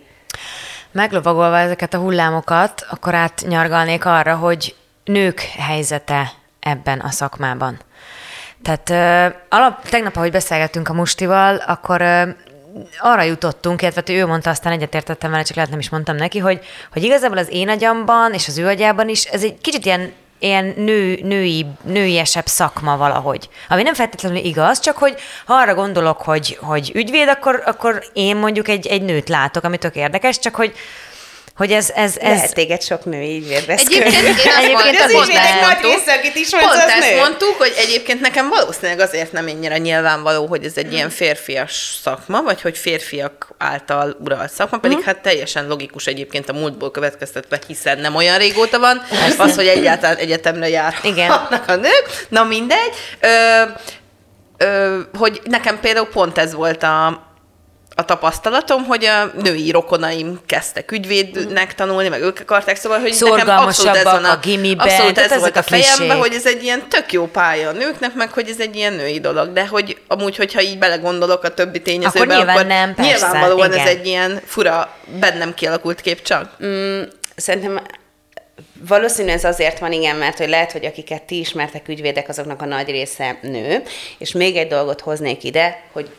Meglovagolva ezeket a hullámokat, akkor átnyargalnék arra, hogy nők helyzete ebben a szakmában. Tehát uh, alap, tegnap, ahogy beszélgettünk a Mustival, akkor uh, arra jutottunk, illetve ő mondta, aztán egyetértettem vele, csak lehet nem is mondtam neki, hogy, hogy igazából az én agyamban és az ő agyában is ez egy kicsit ilyen ilyen nő, női, nőiesebb szakma valahogy. Ami nem feltétlenül igaz, csak hogy ha arra gondolok, hogy, hogy ügyvéd, akkor, akkor én mondjuk egy, egy nőt látok, ami tök érdekes, csak hogy hogy ez... ez, ez... Lehet téged sok nő így védvesz Egyébként én azt egyébként az ügyvédek nagy része, akit ismersz, pont az ezt nő. mondtuk, hogy egyébként nekem valószínűleg azért nem ennyire nyilvánvaló, hogy ez egy hmm. ilyen férfias szakma, vagy hogy férfiak által uralt szakma, pedig hmm. hát teljesen logikus egyébként a múltból következtetve, hiszen nem olyan régóta van, Persze. az, hogy egyáltalán egyetemre járnak Igen. a nők. Na mindegy. Ö, ö, hogy nekem például pont ez volt a, a tapasztalatom, hogy a női rokonaim kezdtek ügyvédnek tanulni, meg ők akarták, szóval, hogy nekem abszolút ez van a, a gimiben, abszolút ez volt a, a fejemben, hogy ez egy ilyen tök jó pálya a nőknek, meg hogy ez egy ilyen női dolog, de hogy amúgy, hogyha így belegondolok a többi tényezőbe, akkor, nyilván akkor nem, persze, nyilvánvalóan igen. ez egy ilyen fura, bennem kialakult kép csak. Mm, szerintem Valószínűleg ez azért van, igen, mert hogy lehet, hogy akiket ti ismertek ügyvédek, azoknak a nagy része nő. És még egy dolgot hoznék ide, hogy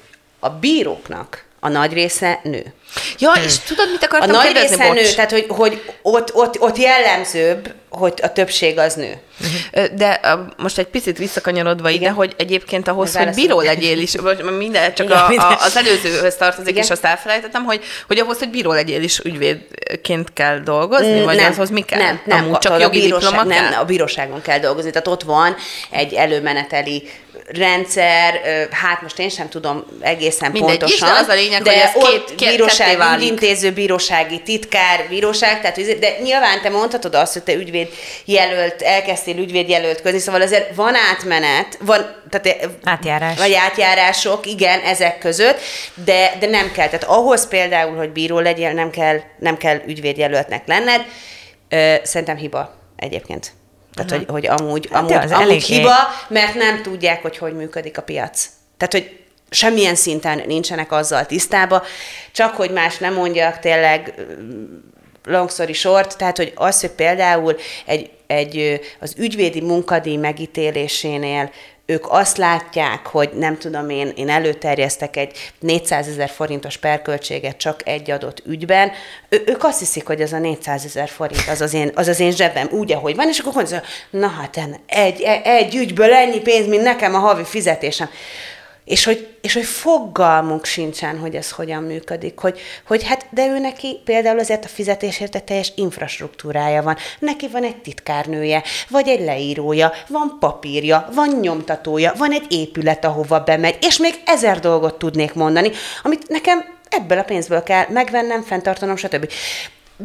a bíróknak a nagy része nő. Ja, hmm. és tudod, mit akartam A nagy kérdezni? része nő, tehát hogy, hogy ott, ott, ott jellemzőbb, hogy a többség az nő. De most egy picit visszakanyarodva Igen? ide, hogy egyébként ahhoz, hogy bíró legyél is, minden, csak a, a, az előzőhöz tartozik, Igen? és azt elfelejtettem, hogy, hogy ahhoz, hogy bíró legyél is ügyvédként kell dolgozni, vagy nem, azhoz mi kell? Nem, nem, Amúgy csak a, jogi a bíróság, diploma nem, kell? a bíróságon kell dolgozni. Tehát ott van egy előmeneteli rendszer, hát most én sem tudom egészen Mindegy, pontosan. Is, de az a lényeg, de hogy ez ott két, két bíróság, ügyintéző, bírósági titkár, bíróság, tehát, de nyilván te mondhatod azt, hogy te ügyvéd jelölt, elkezdtél ügyvéd jelölt közni, szóval azért van átmenet, van, tehát, Átjárás. Vagy átjárások, igen, ezek között, de, de nem kell. Tehát ahhoz például, hogy bíró legyél, nem kell, nem kell ügyvédjelöltnek lenned. Szerintem hiba egyébként. Tehát, hogy, hogy amúgy, hát amúgy, az amúgy hiba, mert nem tudják, hogy hogy működik a piac. Tehát, hogy semmilyen szinten nincsenek azzal tisztába, csak hogy más nem mondjak, tényleg long story short, tehát, hogy az, hogy például egy, egy, az ügyvédi munkadíj megítélésénél ők azt látják, hogy nem tudom én, én előterjesztek egy 400 ezer forintos perköltséget csak egy adott ügyben, ő, ők azt hiszik, hogy ez a 400 ezer forint az az, én, az az én zsebem úgy, ahogy van, és akkor mondja, na hát egy, egy ügyből ennyi pénz, mint nekem a havi fizetésem és hogy, és hogy fogalmunk sincsen, hogy ez hogyan működik, hogy, hogy hát, de ő neki például azért a fizetésért egy teljes infrastruktúrája van, neki van egy titkárnője, vagy egy leírója, van papírja, van nyomtatója, van egy épület, ahova bemegy, és még ezer dolgot tudnék mondani, amit nekem ebből a pénzből kell megvennem, fenntartanom, stb.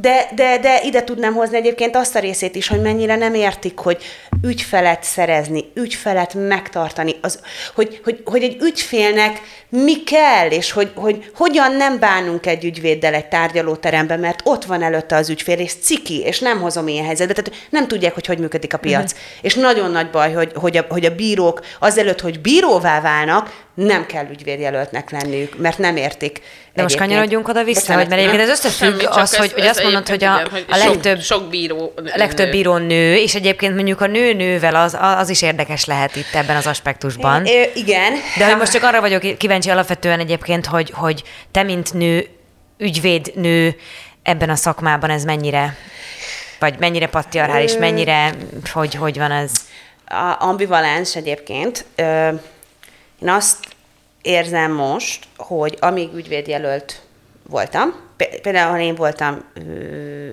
De, de, de ide tudnám hozni egyébként azt a részét is, hogy mennyire nem értik, hogy ügyfelet szerezni, ügyfelet megtartani, az, hogy, hogy, hogy egy ügyfélnek mi kell, és hogy, hogy hogyan nem bánunk egy ügyvéddel egy tárgyalóteremben, mert ott van előtte az ügyfél, és ciki, és nem hozom ilyen helyzetbe. Tehát nem tudják, hogy hogy működik a piac. Uh-huh. És nagyon nagy baj, hogy, hogy, a, hogy a bírók azelőtt, hogy bíróvá válnak, nem kell ügyvédjelöltnek lenniük, mert nem értik. De most kanyarodjunk oda vissza, hogy mert egyébként ez összefügg Semmi, az, ez, hogy, hogy azt mondod, hogy a, igen, a legtöbb, sok, sok bíró nő. a legtöbb bíró nő, és egyébként mondjuk a nő-nővel az, az is érdekes lehet itt ebben az aspektusban. É, igen. De hogy most csak arra vagyok kíváncsi alapvetően egyébként, hogy, hogy te, mint nő, ügyvéd nő ebben a szakmában ez mennyire, vagy mennyire patriarchális, mennyire, hogy, hogy van ez? A ambivalens egyébként. Én azt érzem most, hogy amíg ügyvédjelölt voltam, például, ha én voltam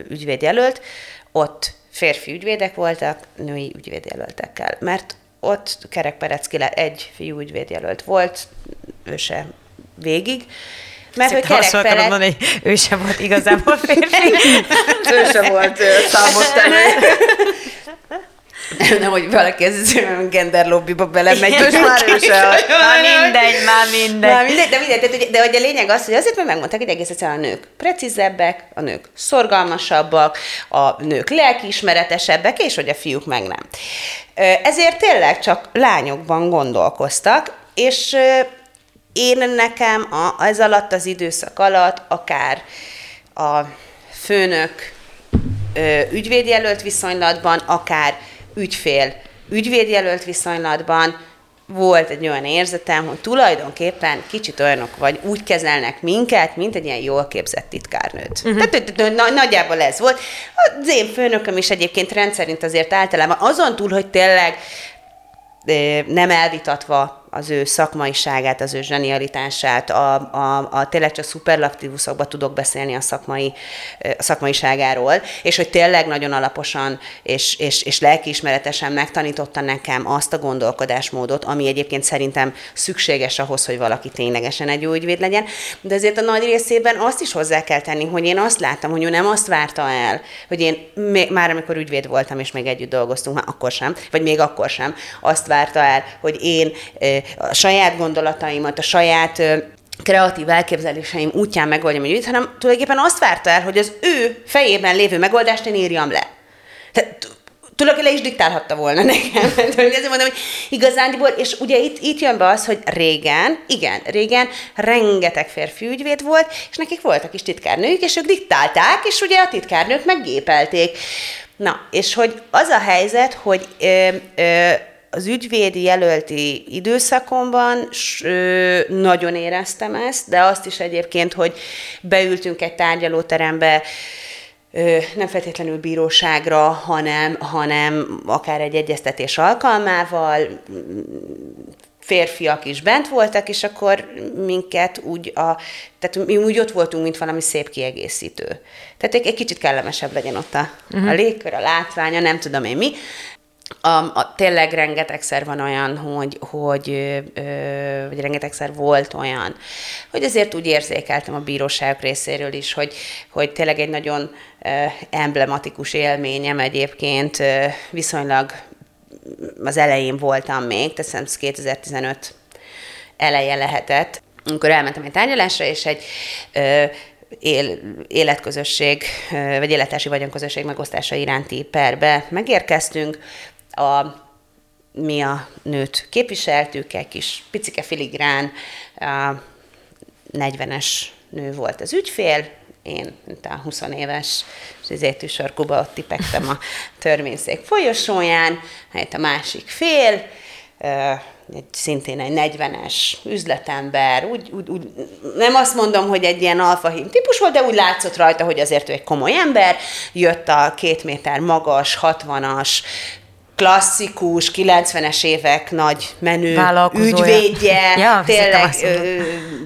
ügyvédjelölt, ott férfi ügyvédek voltak, női ügyvédjelöltekkel. Mert ott Kerek Perecki egy fiú ügyvédjelölt volt, ő se végig, mert hogy Kerek Perec... mondani, hogy ő sem volt igazából férfi. ő sem volt számos nem, hogy valaki ez gender lobbyba belemegy, most már ő se. Már mindegy, már mindegy. Már mindegy, de mindegy, de, de, hogy a lényeg az, hogy azért, mert megmondták, hogy egész egyszerűen a nők precízebbek, a nők szorgalmasabbak, a nők lelkiismeretesebbek, és hogy a fiúk meg nem. Ezért tényleg csak lányokban gondolkoztak, és én nekem a, ez alatt az időszak alatt akár a főnök ügyvédjelölt viszonylatban, akár ügyfél ügyvédjelölt viszonylatban volt egy olyan érzetem, hogy tulajdonképpen kicsit olyanok vagy, úgy kezelnek minket, mint egy ilyen jól képzett titkárnőt. Uh-huh. Tehát nagyjából ez volt. Az én főnököm is egyébként rendszerint azért általában azon túl, hogy tényleg nem elvitatva az ő szakmaiságát, az ő zsenialitását, a, a, a tényleg csak szuperlatívuszokban tudok beszélni a, szakmai, a szakmaiságáról, és hogy tényleg nagyon alaposan és, és, és lelkiismeretesen megtanította nekem azt a gondolkodásmódot, ami egyébként szerintem szükséges ahhoz, hogy valaki ténylegesen egy jó ügyvéd legyen, de azért a nagy részében azt is hozzá kell tenni, hogy én azt láttam, hogy ő nem azt várta el, hogy én még, már amikor ügyvéd voltam, és még együtt dolgoztunk, már akkor sem, vagy még akkor sem, azt várta el, hogy én a saját gondolataimat, a saját kreatív elképzeléseim útján megoldjam egy hanem tulajdonképpen azt várta el, hogy az ő fejében lévő megoldást én írjam le. Tehát tulajdonképpen le is diktálhatta volna nekem. Ezért mondom, hogy igazándiból, és ugye itt, itt jön be az, hogy régen, igen, régen rengeteg férfi ügyvéd volt, és nekik voltak is titkárnők, és ők diktálták, és ugye a titkárnők meggépelték. Na, és hogy az a helyzet, hogy ö, ö, az ügyvédi jelölti időszakomban nagyon éreztem ezt, de azt is egyébként, hogy beültünk egy tárgyalóterembe, nem feltétlenül bíróságra, hanem, hanem akár egy egyeztetés alkalmával, férfiak is bent voltak, és akkor minket úgy, a, tehát mi úgy ott voltunk, mint valami szép kiegészítő. Tehát egy, egy kicsit kellemesebb legyen ott a, uh-huh. a légkör, a látványa, nem tudom én mi. A, a, tényleg rengetegszer van olyan, hogy, hogy ö, vagy rengetegszer volt olyan, hogy azért úgy érzékeltem a bíróságok részéről is, hogy, hogy tényleg egy nagyon ö, emblematikus élményem egyébként ö, viszonylag az elején voltam még, teszem 2015 eleje lehetett, amikor elmentem egy tárgyalásra, és egy ö, él, életközösség, vagy életási vagyonközösség megosztása iránti perbe megérkeztünk, a, mi a nőt képviseltük, egy kis picike filigrán, a 40-es nő volt az ügyfél, én, mint a 20 éves zétű sarkuba ott tipektem a törvényszék folyosóján, hát a másik fél, egy, szintén egy 40-es üzletember, úgy, úgy, úgy, nem azt mondom, hogy egy ilyen alfahím típus volt, de úgy látszott rajta, hogy azért ő egy komoly ember, jött a két méter magas, 60-as, klasszikus, 90-es évek nagy menő ügyvédje, ja, tényleg ö,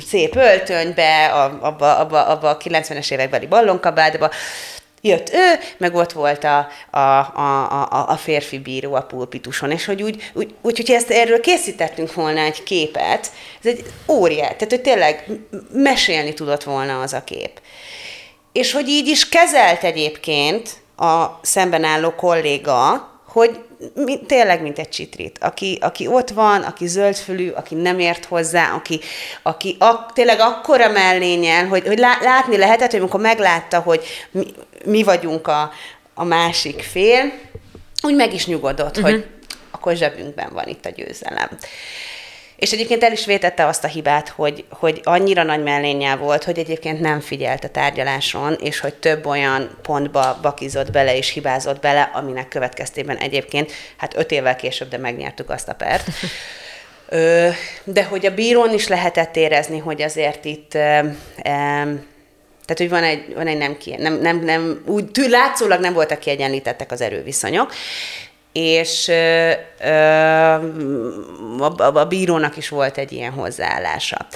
szép öltönybe, abba, abba, abba a 90-es évekbeli ballonkabádba, jött ő, meg ott volt a, a, a, a, a férfi bíró a pulpituson, és hogy úgy, úgy, úgy hogyha ezt erről készítettünk volna egy képet, ez egy óriás, tehát hogy tényleg mesélni tudott volna az a kép. És hogy így is kezelt egyébként a szemben álló kolléga, hogy mi, tényleg, mint egy csitrit, aki, aki ott van, aki zöldfülű, aki nem ért hozzá, aki, aki ak, tényleg akkora mellényen, hogy, hogy látni lehetett, hogy amikor meglátta, hogy mi, mi vagyunk a, a másik fél, úgy meg is nyugodott, uh-huh. hogy akkor zsebünkben van itt a győzelem. És egyébként el is vétette azt a hibát, hogy, hogy annyira nagy mellénnyel volt, hogy egyébként nem figyelt a tárgyaláson, és hogy több olyan pontba bakizott bele és hibázott bele, aminek következtében egyébként, hát öt évvel később, de megnyertük azt a pert. Ö, de hogy a bírón is lehetett érezni, hogy azért itt ö, ö, tehát, hogy van egy, van egy nem, ki, nem, nem, nem, úgy tű, látszólag nem voltak kiegyenlítettek az erőviszonyok, és ö, ö, a, a bírónak is volt egy ilyen hozzáállása.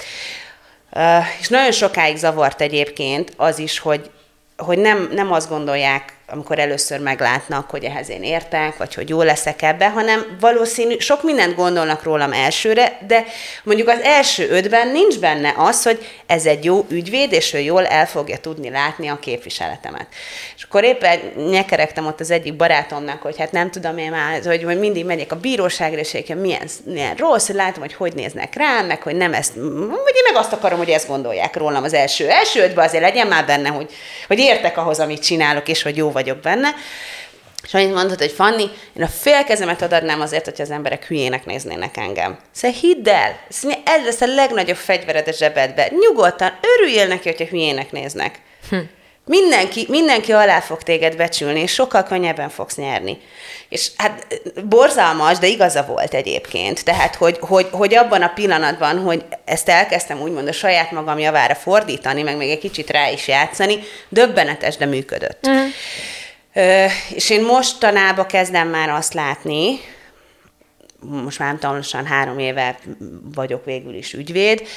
Uh, és nagyon sokáig zavart egyébként az is, hogy, hogy nem, nem azt gondolják amikor először meglátnak, hogy ehhez én értek, vagy hogy jó leszek ebbe, hanem valószínű, sok mindent gondolnak rólam elsőre, de mondjuk az első ötben nincs benne az, hogy ez egy jó ügyvéd, és ő jól el fogja tudni látni a képviseletemet. És akkor éppen nyekeregtem ott az egyik barátomnak, hogy hát nem tudom én már, hogy, hogy mindig megyek a bíróságra, és milyen, milyen rossz, hogy látom, hogy hogy néznek rám, meg hogy nem ezt, vagy én meg azt akarom, hogy ezt gondolják rólam az első első ötben, azért legyen már benne, hogy, hogy értek ahhoz, amit csinálok, és hogy jó vagyok benne. És annyit mondott, hogy Fanni, én a fél kezemet adnám azért, hogy az emberek hülyének néznének engem. Szóval hidd el, ez lesz a legnagyobb fegyvered a zsebedbe. Nyugodtan, örüljél neki, hogyha hülyének néznek. Hm. Mindenki, mindenki alá fog téged becsülni, és sokkal könnyebben fogsz nyerni. És hát borzalmas, de igaza volt egyébként. Tehát, hogy, hogy, hogy abban a pillanatban, hogy ezt elkezdtem úgymond a saját magam javára fordítani, meg még egy kicsit rá is játszani, döbbenetes, de működött. Mm. Ö, és én mostanában kezdem már azt látni, most már nem három éve vagyok végül is ügyvéd,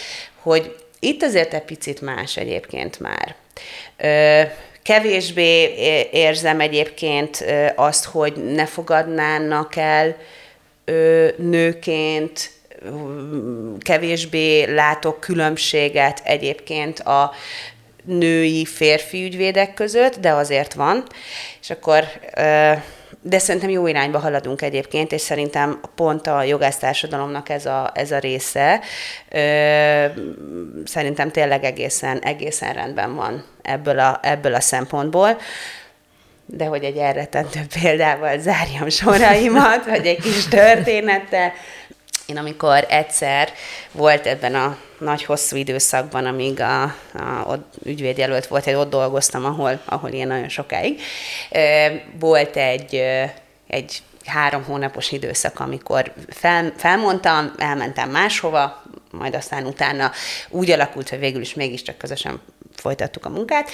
hogy itt azért egy picit más egyébként már. Ö, kevésbé érzem egyébként azt, hogy ne fogadnának el ö, nőként, kevésbé látok különbséget egyébként a női férfi ügyvédek között, de azért van. És akkor de szerintem jó irányba haladunk egyébként, és szerintem pont a jogásztársadalomnak ez a, ez a része ö, szerintem tényleg egészen, egészen rendben van ebből a, ebből a szempontból. De hogy egy elretentő példával zárjam soraimat, vagy egy kis történettel, én amikor egyszer volt ebben a nagy hosszú időszakban, amíg a, a ott ügyvédjelölt volt, hogy ott dolgoztam, ahol, ahol én nagyon sokáig, volt egy, egy három hónapos időszak, amikor fel, felmondtam, elmentem máshova, majd aztán utána úgy alakult, hogy végül is mégiscsak közösen folytattuk a munkát,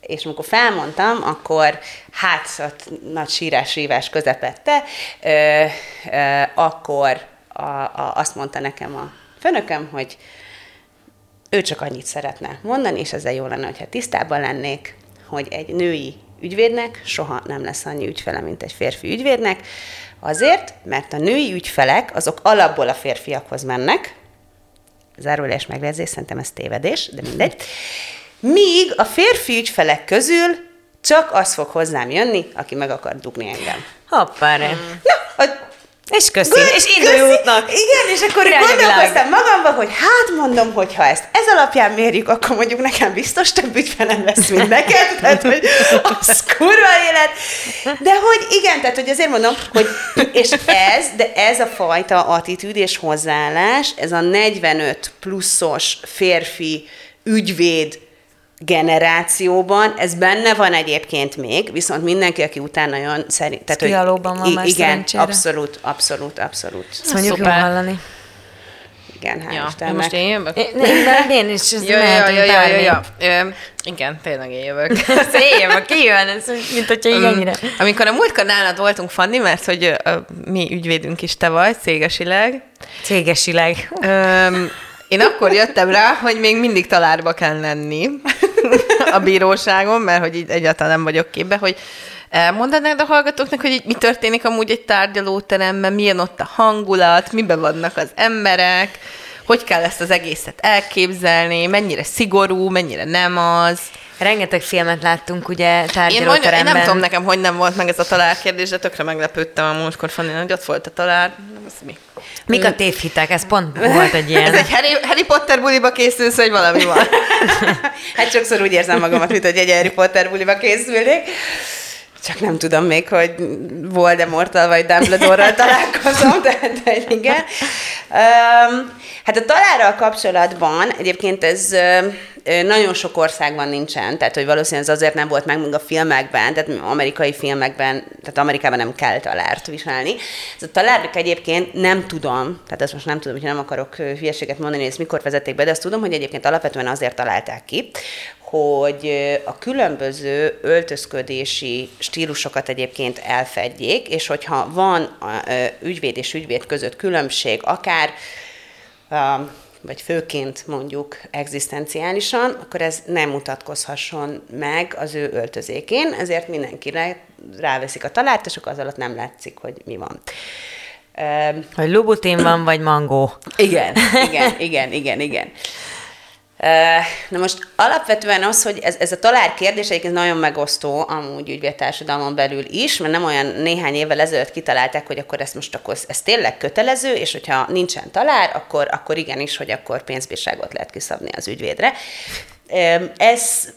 és amikor felmondtam, akkor hát nagy sírás-rívás közepette, ö, ö, akkor a, a, azt mondta nekem a főnököm, hogy ő csak annyit szeretne mondani, és ezzel jó lenne, hogyha tisztában lennék, hogy egy női ügyvédnek soha nem lesz annyi ügyfele, mint egy férfi ügyvédnek, azért, mert a női ügyfelek azok alapból a férfiakhoz mennek, zárójeles megjegyzés, szerintem ez tévedés, de mindegy, míg a férfi ügyfelek közül csak az fog hozzám jönni, aki meg akar dugni engem. Hoppára. Na, és köszi, Good, és indulótnak. Igen, és akkor gondolkoztam magamba, hogy hát mondom, hogy ha ezt ez alapján mérjük, akkor mondjuk nekem biztos több ügyfelem lesz, mint neked, tehát hogy az kurva élet. De hogy igen, tehát hogy azért mondom, hogy és ez, de ez a fajta attitűd és hozzáállás, ez a 45 pluszos férfi ügyvéd generációban, ez benne van egyébként még, viszont mindenki, aki utána jön, szerint... Tehát, hogy, van már Igen, szerencsére. abszolút, abszolút, abszolút. Ezt mondjuk jól hallani. Igen, hál' ja. Istennek. Most én jövök? Én, én, én is, ez ja, ja, ja, ja, ja, ja. Igen, tényleg én jövök. Ez én jövök, ki jön, ez, mint hogyha így ennyire. Amikor a múltkor nálad voltunk, Fanni, mert hogy a, mi ügyvédünk is te vagy, cégesileg. Cégesileg. Én akkor jöttem rá, hogy még mindig talárba kell lenni a bíróságon, mert hogy így egyáltalán nem vagyok képbe, hogy elmondanád a hallgatóknak, hogy így mi történik amúgy egy tárgyalóteremben, milyen ott a hangulat, miben vannak az emberek, hogy kell ezt az egészet elképzelni, mennyire szigorú, mennyire nem az. Rengeteg filmet láttunk ugye tárgyalóteremben. Én, én nem tudom nekem, hogy nem volt meg ez a találkérdés, de tökre meglepődtem a múltkor, Fanny, hogy ott volt a talál. Ez mi? Mik a tévhitek? Ez pont volt egy ilyen. Ez egy Harry, Harry Potter buliba készülsz, hogy valami van. hát sokszor úgy érzem magamat, mint hogy egy Harry Potter buliba készülnék. Csak nem tudom még, hogy Voldemorttal vagy Dumbledore-ral találkozom, de, de igen. Um, hát a talárral kapcsolatban egyébként ez nagyon sok országban nincsen, tehát hogy valószínűleg ez azért nem volt meg, még a filmekben, tehát amerikai filmekben, tehát Amerikában nem kell talárt viselni. Ez a talárnak egyébként nem tudom, tehát ezt most nem tudom, hogy nem akarok hülyeséget mondani, ezt mikor vezették be, de azt tudom, hogy egyébként alapvetően azért találták ki, hogy a különböző öltözködési stílusokat egyébként elfedjék, és hogyha van ügyvéd és ügyvéd között különbség, akár vagy főként mondjuk egzisztenciálisan, akkor ez nem mutatkozhasson meg az ő öltözékén, ezért mindenkire ráveszik a talárt, és az alatt nem látszik, hogy mi van. Hogy lubutin van, vagy mangó. Igen, igen, igen, igen, igen. Na most alapvetően az, hogy ez, ez a talár kérdés egyébként nagyon megosztó amúgy ügyvédtársadalmon belül is, mert nem olyan néhány évvel ezelőtt kitalálták, hogy akkor ezt most akkor ez tényleg kötelező, és hogyha nincsen talár, akkor, akkor igenis, hogy akkor pénzbírságot lehet kiszabni az ügyvédre. Ez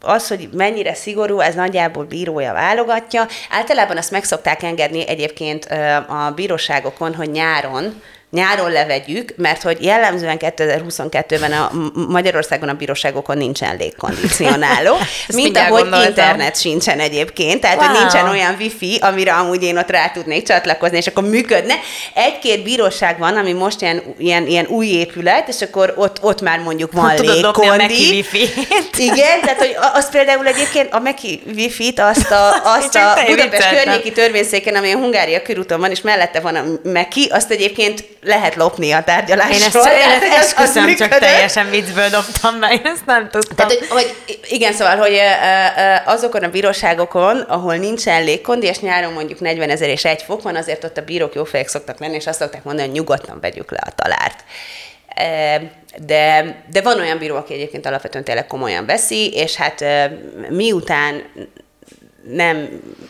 az, hogy mennyire szigorú, ez nagyjából bírója válogatja. Általában azt meg szokták engedni egyébként a bíróságokon, hogy nyáron nyáron levegyük, mert hogy jellemzően 2022-ben a Magyarországon a bíróságokon nincsen légkondicionáló, mint ahogy gondoltam. internet sincsen egyébként, tehát wow. hogy nincsen olyan wifi, amire amúgy én ott rá tudnék csatlakozni, és akkor működne. Egy-két bíróság van, ami most ilyen, ilyen, ilyen új épület, és akkor ott, ott már mondjuk van Tudod légkondi. wifi Igen, tehát hogy az például egyébként a Meki wifi-t, azt a, azt a Budapest környéki törvényszéken, ami a Hungária körúton van, és mellette van a Meki, azt egyébként lehet lopni a tárgyalásról. Én ezt, tehát, én ezt esküszöm, csak teljesen viccből dobtam be, én ezt nem tudtam. Tehát, hogy, hogy igen, szóval, hogy azokon a bíróságokon, ahol nincsen légkondi, és nyáron mondjuk 40 ezer és egy fok van, azért ott a bírók jó fejek szoktak lenni, és azt szokták mondani, hogy nyugodtan vegyük le a talárt. De, de van olyan bíró, aki egyébként alapvetően tényleg komolyan veszi, és hát miután nem,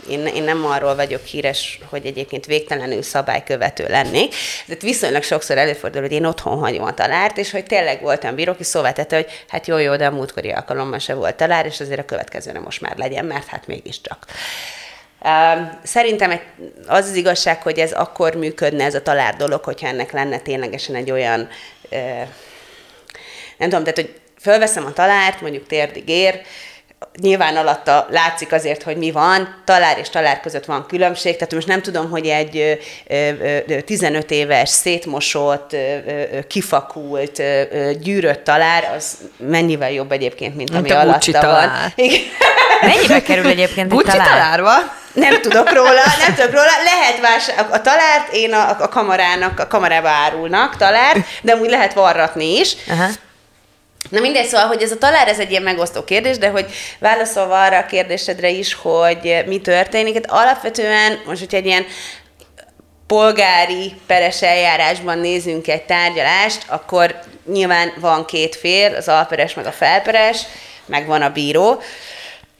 én, én nem arról vagyok híres, hogy egyébként végtelenül szabálykövető lennék, de viszonylag sokszor előfordul, hogy én otthon hagyom a talárt, és hogy tényleg voltam bíró, aki szóvá tette, hogy hát jó, jó, de a múltkori alkalommal se volt talár, és azért a következőre most már legyen, mert hát mégiscsak. Szerintem az az igazság, hogy ez akkor működne ez a talár dolog, hogyha ennek lenne ténylegesen egy olyan, nem tudom, tehát hogy fölveszem a talárt, mondjuk térdig ér, nyilván alatta látszik azért, hogy mi van, talár és talár között van különbség, tehát most nem tudom, hogy egy 15 éves, szétmosott, kifakult, gyűrött talár, az mennyivel jobb egyébként, mint, mint ami alatta talár. van. Mennyibe kerül egyébként egy talár? talárba? Nem tudok róla, nem tudok róla. Lehet vásárolni. A talárt én a, a kamarának, a kamarába árulnak talárt, de úgy lehet varratni is. Uh-huh. Na mindegy, szóval, hogy ez a talár, ez egy ilyen megosztó kérdés, de hogy válaszolva arra a kérdésedre is, hogy mi történik, hát alapvetően most, hogy egy ilyen polgári peres eljárásban nézünk egy tárgyalást, akkor nyilván van két fél, az alperes meg a felperes, meg van a bíró.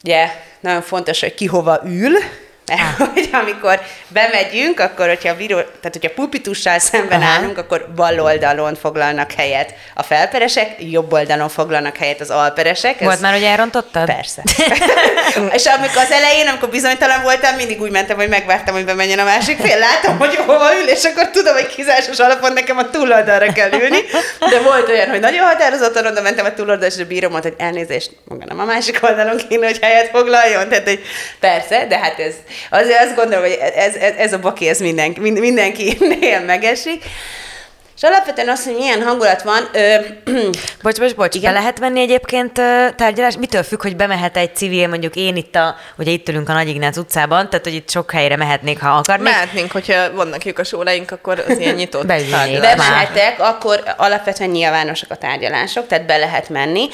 Ugye nagyon fontos, hogy ki hova ül, mert hogy amikor bemegyünk, akkor hogyha bíró, tehát hogyha pulpitussal szemben Aha. állunk, akkor bal oldalon foglalnak helyet a felperesek, jobb oldalon foglalnak helyet az alperesek. Volt Ez... már, hogy elrontottad? Persze. és amikor az elején, amikor bizonytalan voltam, mindig úgy mentem, hogy megvártam, hogy bemenjen a másik fél. Látom, hogy hova ül, és akkor tudom, hogy kizásos alapon nekem a túloldalra kell ülni. De volt olyan, hogy nagyon határozottan oda mentem a túloldalra, és a bíró mondta, hogy elnézést, maga nem a másik oldalon kéne, hogy helyet foglaljon. Tehát, hogy persze, de hát ez Azért azt gondolom, hogy ez, ez, ez a baki, ez mindenki, mindenkinél megesik. És alapvetően az, hogy milyen hangulat van... Ö, bocs, bocs, bocs, Igen? be lehet venni egyébként tárgyalás? Mitől függ, hogy bemehet egy civil, mondjuk én itt a, ugye itt ülünk a Nagy Ignác utcában, tehát hogy itt sok helyre mehetnék, ha akarnék. Mehetnénk, hogyha vannak lyukas óráink, akkor az ilyen nyitott Bemehetek, akkor alapvetően nyilvánosak a tárgyalások, tehát be lehet menni,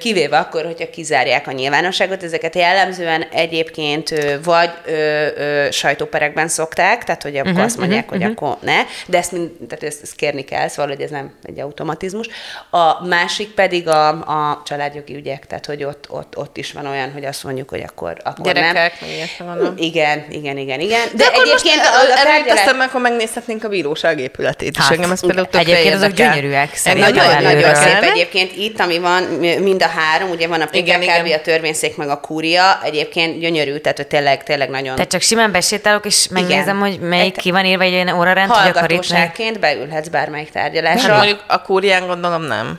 kivéve akkor, hogyha kizárják a nyilvánosságot, ezeket jellemzően egyébként vagy ö, ö, sajtóperekben szokták, tehát hogy akkor uh-huh, azt mondják, uh-huh, hogy uh-huh. akkor ne, de ezt, mind, tehát ezt, ezt kérni kell, szóval hogy ez nem egy automatizmus. A másik pedig a, a családjogi ügyek, tehát hogy ott, ott, ott is van olyan, hogy azt mondjuk, hogy akkor, akkor Gyerekek, nem. Van igen, igen, igen, igen. De, De egyébként most, a, a tárgyalás... meg, akkor megnézhetnénk a bíróság épületét. Hát, és engem ez például Egyébként azok gyönyörűek szerintem. Nagyon, nagyon szép egyébként itt, ami van, mind a három, ugye van a PKKB, a törvényszék, meg a kúria, egyébként gyönyörű, tehát hogy tényleg, tényleg nagyon... Tehát csak simán besétálok, és megnézem, hogy melyik ki van írva egy ilyen órarend, hogy akkor itt... beülhetsz bármelyik tárgyalásra. Hát mondjuk a kúrián gondolom nem.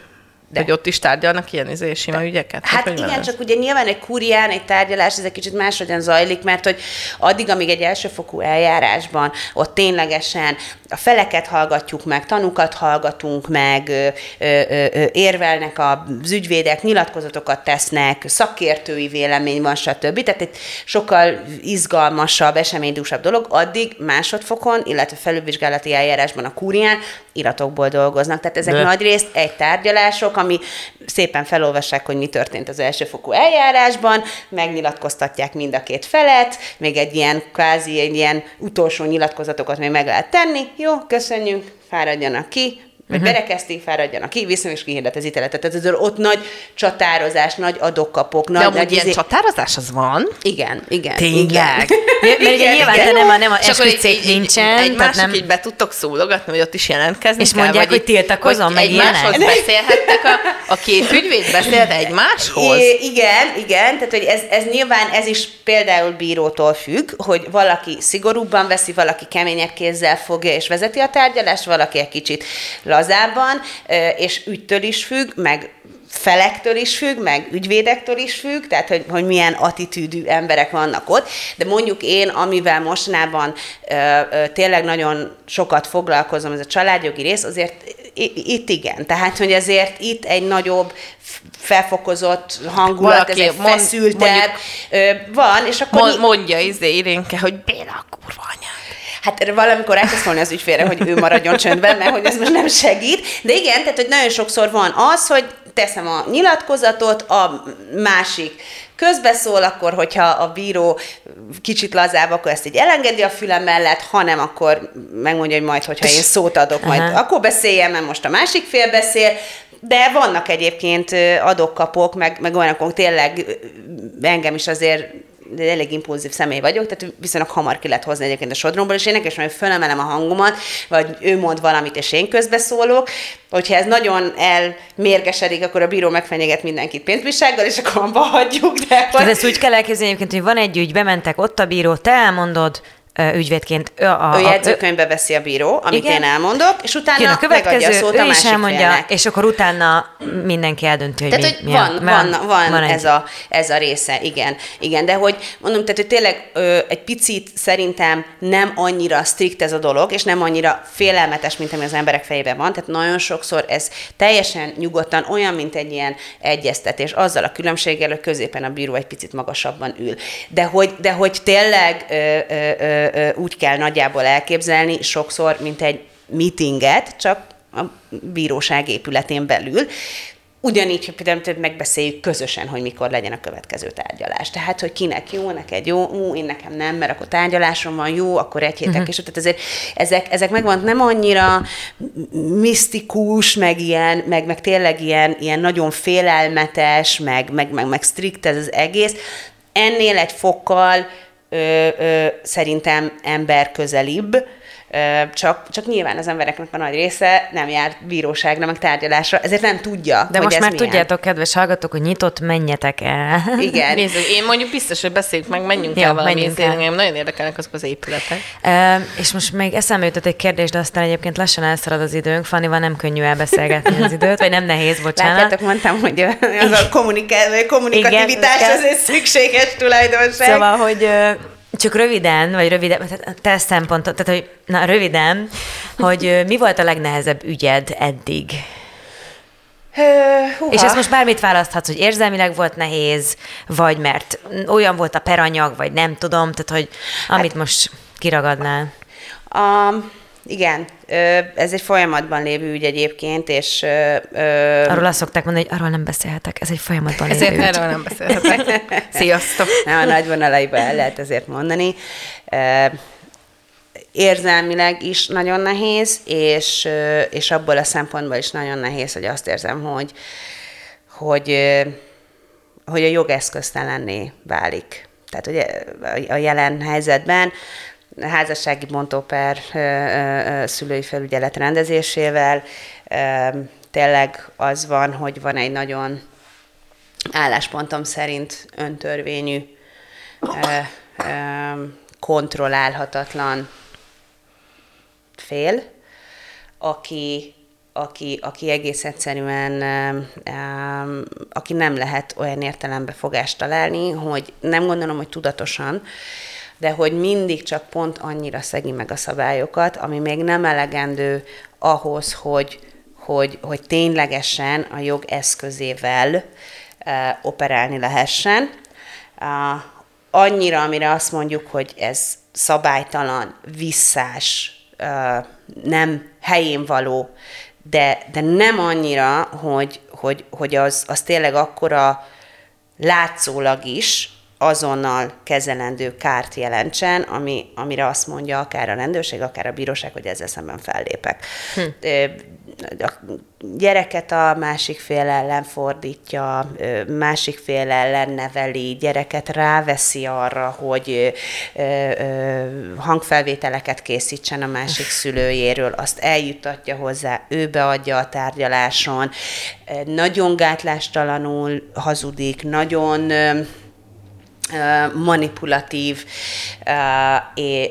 De. Hogy ott is tárgyalnak ilyen izé, sima ügyeket? Hát hogy igen, csak ugye nyilván egy kurián, egy tárgyalás, ez egy kicsit máshogyan zajlik, mert hogy addig, amíg egy elsőfokú eljárásban ott ténylegesen a feleket hallgatjuk meg, tanukat hallgatunk meg, ö, ö, ö, érvelnek az ügyvédek, nyilatkozatokat tesznek, szakértői vélemény van, stb. Tehát egy sokkal izgalmasabb, eseménydúsabb dolog, addig másodfokon, illetve felülvizsgálati eljárásban a kúrián iratokból dolgoznak. Tehát ezek De. nagy részt egy tárgyalások, ami szépen felolvassák, hogy mi történt az elsőfokú eljárásban, megnyilatkoztatják mind a két felet, még egy ilyen kvázi, egy ilyen utolsó nyilatkozatokat még meg lehet tenni. Jó, köszönjük, fáradjanak ki, vagy uh-huh. berekezték, fáradjanak ki, viszont is kihirdet az ítéletet. Tehát ez ott nagy csatározás, nagy adokkapok. Nagy, De nagy ilyen izé... csatározás az van? Igen, igen. Tényleg? Igen. Mert ugye nyilván igen. nem a, nem a esküdcég nincsen. Egy másik nem... így be tudtok szólogatni, hogy ott is jelentkezni És kell, mondják, hogy tiltakozom, meg ilyenek. beszélhettek a, a két ügyvéd beszélt egymáshoz? I- igen, igen, tehát hogy ez, ez nyilván ez is például bírótól függ, hogy valaki szigorúbban veszi, valaki keményebb kézzel fogja és vezeti a tárgyalást, valaki egy kicsit lazábban, és ügytől is függ, meg felektől is függ, meg ügyvédektől is függ, tehát hogy, hogy milyen attitűdű emberek vannak ott, de mondjuk én, amivel mostanában ö, ö, tényleg nagyon sokat foglalkozom, ez a családjogi rész, azért itt igen. Tehát, hogy azért itt egy nagyobb felfokozott hangulat, Valaki ez egy feszültebb mondjuk, van, és akkor... Mond, mondja izé Irénke, hogy Béla kurva anyád. Hát valamikor elkezd szólni az ügyfélre, hogy ő maradjon csöndben, mert hogy ez most nem segít. De igen, tehát hogy nagyon sokszor van az, hogy teszem a nyilatkozatot, a másik közbeszól, akkor hogyha a bíró kicsit lazább, akkor ezt így elengedi a fülem mellett, hanem akkor megmondja, hogy majd, hogyha én szót adok, majd Aha. akkor beszéljem, mert most a másik fél beszél, de vannak egyébként adok-kapok, meg, meg olyanok, tényleg engem is azért elég impulzív személy vagyok, tehát viszonylag hamar ki lehet hozni egyébként a sodromból, és én nekem is majd fölemelem a hangomat, vagy ő mond valamit, és én közbeszólok. Hogyha ez nagyon elmérgesedik, akkor a bíró megfenyeget mindenkit pénzbírsággal, és akkor abba hagyjuk. De hogy... ezt úgy kell elképzelni egyébként, hogy van egy ügy, bementek, ott a bíró, te elmondod, ügyvédként. A, a, ő jegyzőkönyvbe veszi a bíró, amit igen? én elmondok, és utána Jön a következő, megadja a szót ő a másik is elmondja, félnek. és akkor utána mindenki eldönti, hogy tehát, mi, hogy van, mi a, van, van, van, van ez, a, ez a része, igen. igen. De hogy mondom, tehát hogy tényleg ö, egy picit szerintem nem annyira strikt ez a dolog, és nem annyira félelmetes, mint ami az emberek fejében van. Tehát nagyon sokszor ez teljesen nyugodtan olyan, mint egy ilyen egyeztetés, azzal a különbséggel, hogy középen a bíró egy picit magasabban ül. De hogy, de hogy tényleg ö, ö, ö, úgy kell nagyjából elképzelni, sokszor, mint egy meetinget, csak a bíróság épületén belül, Ugyanígy, hogy például megbeszéljük közösen, hogy mikor legyen a következő tárgyalás. Tehát, hogy kinek jó, neked jó, ú, én nekem nem, mert akkor tárgyalásom van jó, akkor egy hétek, uh-huh. és tehát azért ezek, ezek megvan nem annyira misztikus, meg ilyen, meg, meg tényleg ilyen, ilyen nagyon félelmetes, meg, meg, meg, meg strikt ez az egész. Ennél egy fokkal ö, ö, szerintem ember közelibb, csak, csak nyilván az embereknek a nagy része nem jár bíróságra, meg tárgyalásra, ezért nem tudja, De hogy most ez már milyen. tudjátok, kedves hallgatók, hogy nyitott, menjetek el. Igen. Nézzük, én mondjuk biztos, hogy beszéljük meg, menjünk Jó, el valami menjünk el. Engem nagyon érdekelnek azok az épületek. E, és most még eszembe jutott egy kérdés, de aztán egyébként lassan elszalad az időnk. Fannival nem könnyű elbeszélgetni az időt, vagy nem nehéz, bocsánat. Látjátok, mondtam, hogy az a kommunikativitás Igen, azért szükséges tulajdonság. Szóval, hogy csak röviden, vagy röviden, te szempontot, tehát hogy, na röviden, hogy mi volt a legnehezebb ügyed eddig? Húha. És ezt most bármit választhatsz, hogy érzelmileg volt nehéz, vagy mert olyan volt a peranyag, vagy nem tudom, tehát hogy amit hát, most kiragadnál. Um, igen, ez egy folyamatban lévő ügy egyébként, és... Arról azt szokták mondani, hogy arról nem beszélhetek, ez egy folyamatban lévő Ezért ügy. erről nem beszélhetek. Sziasztok! Nem, a nagy vonalaiban el lehet ezért mondani. Érzelmileg is nagyon nehéz, és, és abból a szempontból is nagyon nehéz, hogy azt érzem, hogy, hogy, hogy a jogeszköztelenné válik. Tehát ugye a jelen helyzetben házassági bontóper szülői felügyelet rendezésével. Tényleg az van, hogy van egy nagyon álláspontom szerint öntörvényű, kontrollálhatatlan fél, aki aki, aki egész egyszerűen, aki nem lehet olyan értelembe fogást találni, hogy nem gondolom, hogy tudatosan, de hogy mindig csak pont annyira szegi meg a szabályokat, ami még nem elegendő ahhoz, hogy, hogy, hogy ténylegesen a jog eszközével operálni lehessen. Annyira, amire azt mondjuk, hogy ez szabálytalan, visszás, nem helyén való, de, de nem annyira, hogy, hogy, hogy az, az tényleg akkora látszólag is azonnal kezelendő kárt jelentsen, ami, amire azt mondja akár a rendőrség, akár a bíróság, hogy ezzel szemben fellépek. Hm. A gyereket a másik fél ellen fordítja, másik fél ellen neveli, gyereket ráveszi arra, hogy hangfelvételeket készítsen a másik szülőjéről, azt eljutatja hozzá, ő beadja a tárgyaláson, nagyon gátlástalanul hazudik, nagyon manipulatív,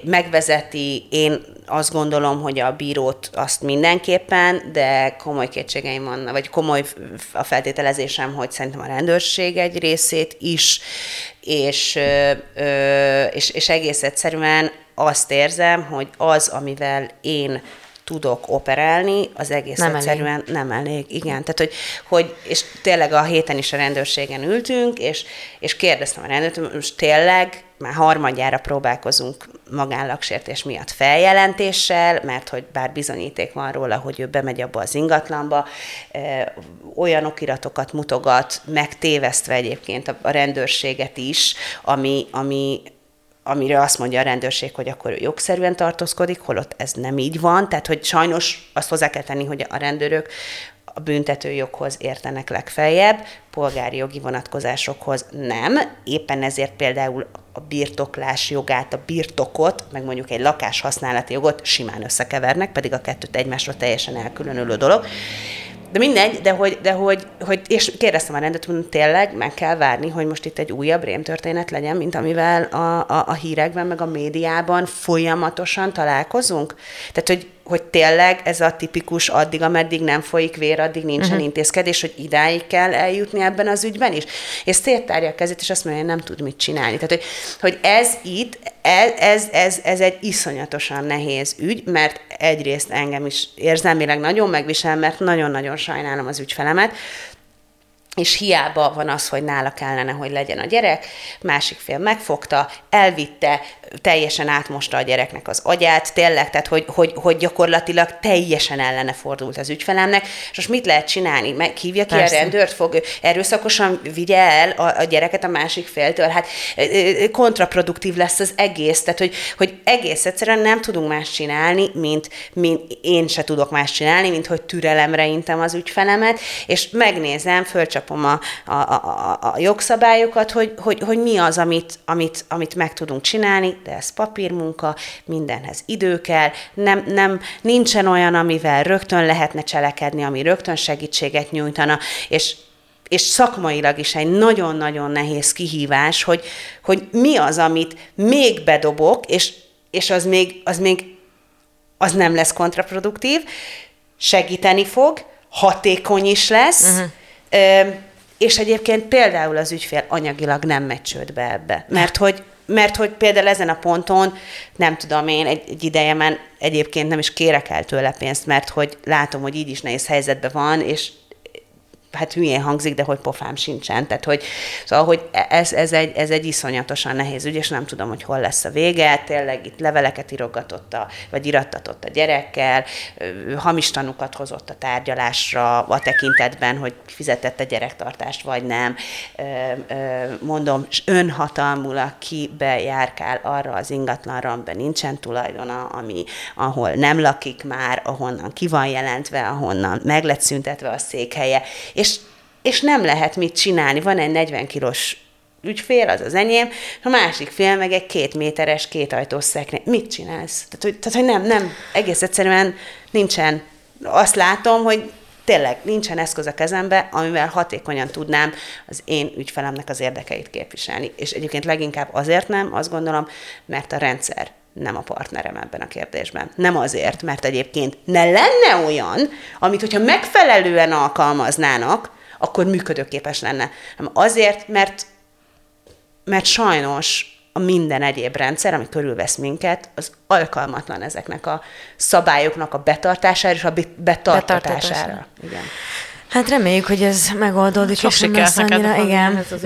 megvezeti, én azt gondolom, hogy a bírót azt mindenképpen, de komoly kétségeim vannak, vagy komoly a feltételezésem, hogy szerintem a rendőrség egy részét is, és, és, és egész egyszerűen azt érzem, hogy az, amivel én tudok operálni, az egész nem egyszerűen elég. nem elég. Igen, tehát hogy, hogy, és tényleg a héten is a rendőrségen ültünk, és, és kérdeztem a rendőrt, hogy most tényleg már harmadjára próbálkozunk magánlagsértés miatt feljelentéssel, mert hogy bár bizonyíték van róla, hogy ő bemegy abba az ingatlanba, olyan okiratokat mutogat, megtévesztve egyébként a, a rendőrséget is, ami, ami amire azt mondja a rendőrség, hogy akkor ő jogszerűen tartózkodik, holott ez nem így van. Tehát, hogy sajnos azt hozzá kell tenni, hogy a rendőrök a büntetőjoghoz értenek legfeljebb, polgári jogi vonatkozásokhoz nem. Éppen ezért például a birtoklás jogát, a birtokot, meg mondjuk egy lakás használati jogot simán összekevernek, pedig a kettőt egymásról teljesen elkülönülő dolog. De mindegy, de hogy, de hogy, hogy és kérdeztem a rendet, hogy tényleg meg kell várni, hogy most itt egy újabb rémtörténet legyen, mint amivel a, a, a hírekben, meg a médiában folyamatosan találkozunk. Tehát, hogy hogy tényleg ez a tipikus addig, ameddig nem folyik vér, addig nincsen uh-huh. intézkedés, hogy idáig kell eljutni ebben az ügyben is. És széttárja a kezét, és azt mondja, hogy nem tud mit csinálni. Tehát, hogy, hogy ez itt, ez, ez, ez, ez egy iszonyatosan nehéz ügy, mert egyrészt engem is érzelmileg nagyon megvisel, mert nagyon-nagyon sajnálom az ügyfelemet, és hiába van az, hogy nála kellene, hogy legyen a gyerek, másik fél megfogta, elvitte, teljesen átmosta a gyereknek az agyát, tényleg, tehát hogy, hogy, hogy gyakorlatilag teljesen ellene fordult az ügyfelemnek, és most mit lehet csinálni? Meghívja ki Persze. a rendőrt, fog erőszakosan vigye el a, a gyereket a másik féltől, hát kontraproduktív lesz az egész, tehát hogy, hogy egész egyszerűen nem tudunk más csinálni, mint, mint én se tudok más csinálni, mint hogy türelemre intem az ügyfelemet, és megnézem, fölcsapom a, a, a, a jogszabályokat, hogy, hogy, hogy mi az, amit, amit, amit meg tudunk csinálni, de ez papírmunka, mindenhez idő kell, nem, nem, nincsen olyan, amivel rögtön lehetne cselekedni, ami rögtön segítséget nyújtana, és és szakmailag is egy nagyon-nagyon nehéz kihívás, hogy, hogy mi az, amit még bedobok, és, és az még, az még az nem lesz kontraproduktív, segíteni fog, hatékony is lesz, uh-huh. És egyébként például az ügyfél anyagilag nem megy csődbe ebbe, mert hogy mert hogy például ezen a ponton, nem tudom én, egy, egy idejemen egyébként nem is kérek el tőle pénzt, mert hogy látom, hogy így is nehéz helyzetben van, és hát hülyén hangzik, de hogy pofám sincsen. Tehát, hogy, szóval, hogy ez, ez, egy, ez egy iszonyatosan nehéz ügy, és nem tudom, hogy hol lesz a vége. Tényleg itt leveleket írogatott, a, vagy irattatott a gyerekkel, hamis tanukat hozott a tárgyalásra a tekintetben, hogy fizetett a gyerektartást, vagy nem. Mondom, önhatalmulag ki bejárkál arra az ingatlanra, amiben nincsen tulajdona, ami, ahol nem lakik már, ahonnan ki van jelentve, ahonnan meg lett szüntetve a székhelye, és, és nem lehet mit csinálni. Van egy 40 kilós ügyfél, az az enyém, a másik fél meg egy két méteres, két ajtós szekrény. Mit csinálsz? Tehát, hogy, tehát, hogy nem, nem, egész egyszerűen nincsen. Azt látom, hogy tényleg nincsen eszköz a kezembe, amivel hatékonyan tudnám az én ügyfelemnek az érdekeit képviselni. És egyébként leginkább azért nem, azt gondolom, mert a rendszer nem a partnerem ebben a kérdésben. Nem azért, mert egyébként ne lenne olyan, amit hogyha megfelelően alkalmaznának, akkor működőképes lenne. Nem azért, mert, mert sajnos a minden egyéb rendszer, ami körülvesz minket, az alkalmatlan ezeknek a szabályoknak a betartására és a betartatására. Igen. Hát reméljük, hogy ez megoldódik, Sok és nem lesz annyira, igen. Ez az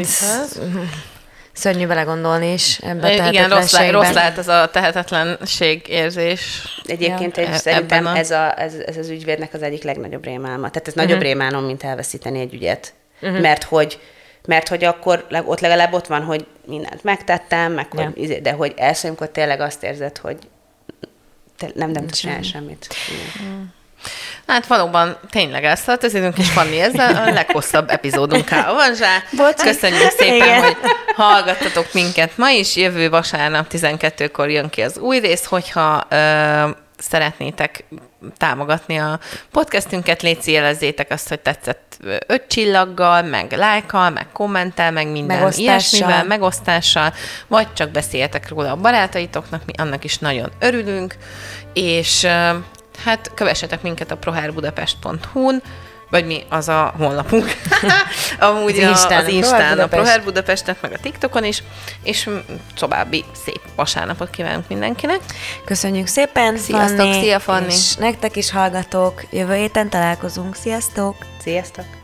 Szörnyű belegondolni is ebbe a Igen, rossz, lá, rossz lehet ez a tehetetlenség érzés. Egyébként ja. egy, szerintem a... ez, a, ez, ez az ügyvédnek az egyik legnagyobb rémálma. Tehát ez uh-huh. nagyobb rémálom, mint elveszíteni egy ügyet. Uh-huh. Mert hogy mert hogy akkor ott legalább ott van, hogy mindent megtettem, meg ja. hogy, izé, de hogy első, amikor tényleg azt érzed, hogy te nem, nem tudsz csinálni semmit. Igen. Mm. Hát valóban tényleg elszaltozunk, és Fanni, ez a leghosszabb epizódunk van Bocs. Köszönjük szépen, Igen. hogy hallgattatok minket ma is. Jövő vasárnap 12-kor jön ki az új rész, hogyha ö, szeretnétek támogatni a podcastünket, légy jelezzétek azt, hogy tetszett öt csillaggal, meg lájkkal, meg kommentel, meg minden megosztással. ilyesmivel, megosztással, vagy csak beszéljetek róla a barátaitoknak, mi annak is nagyon örülünk, és hát kövessetek minket a proherbudapest.hu-n, vagy mi, az a honlapunk. Amúgy az, Instán, az Instán, a Proher Budapestet, meg a TikTokon is, és további szép vasárnapot kívánunk mindenkinek. Köszönjük szépen, Sziasztok, Fanni, szia Fanni! És nektek is hallgatók, jövő héten találkozunk, sziasztok! Sziasztok!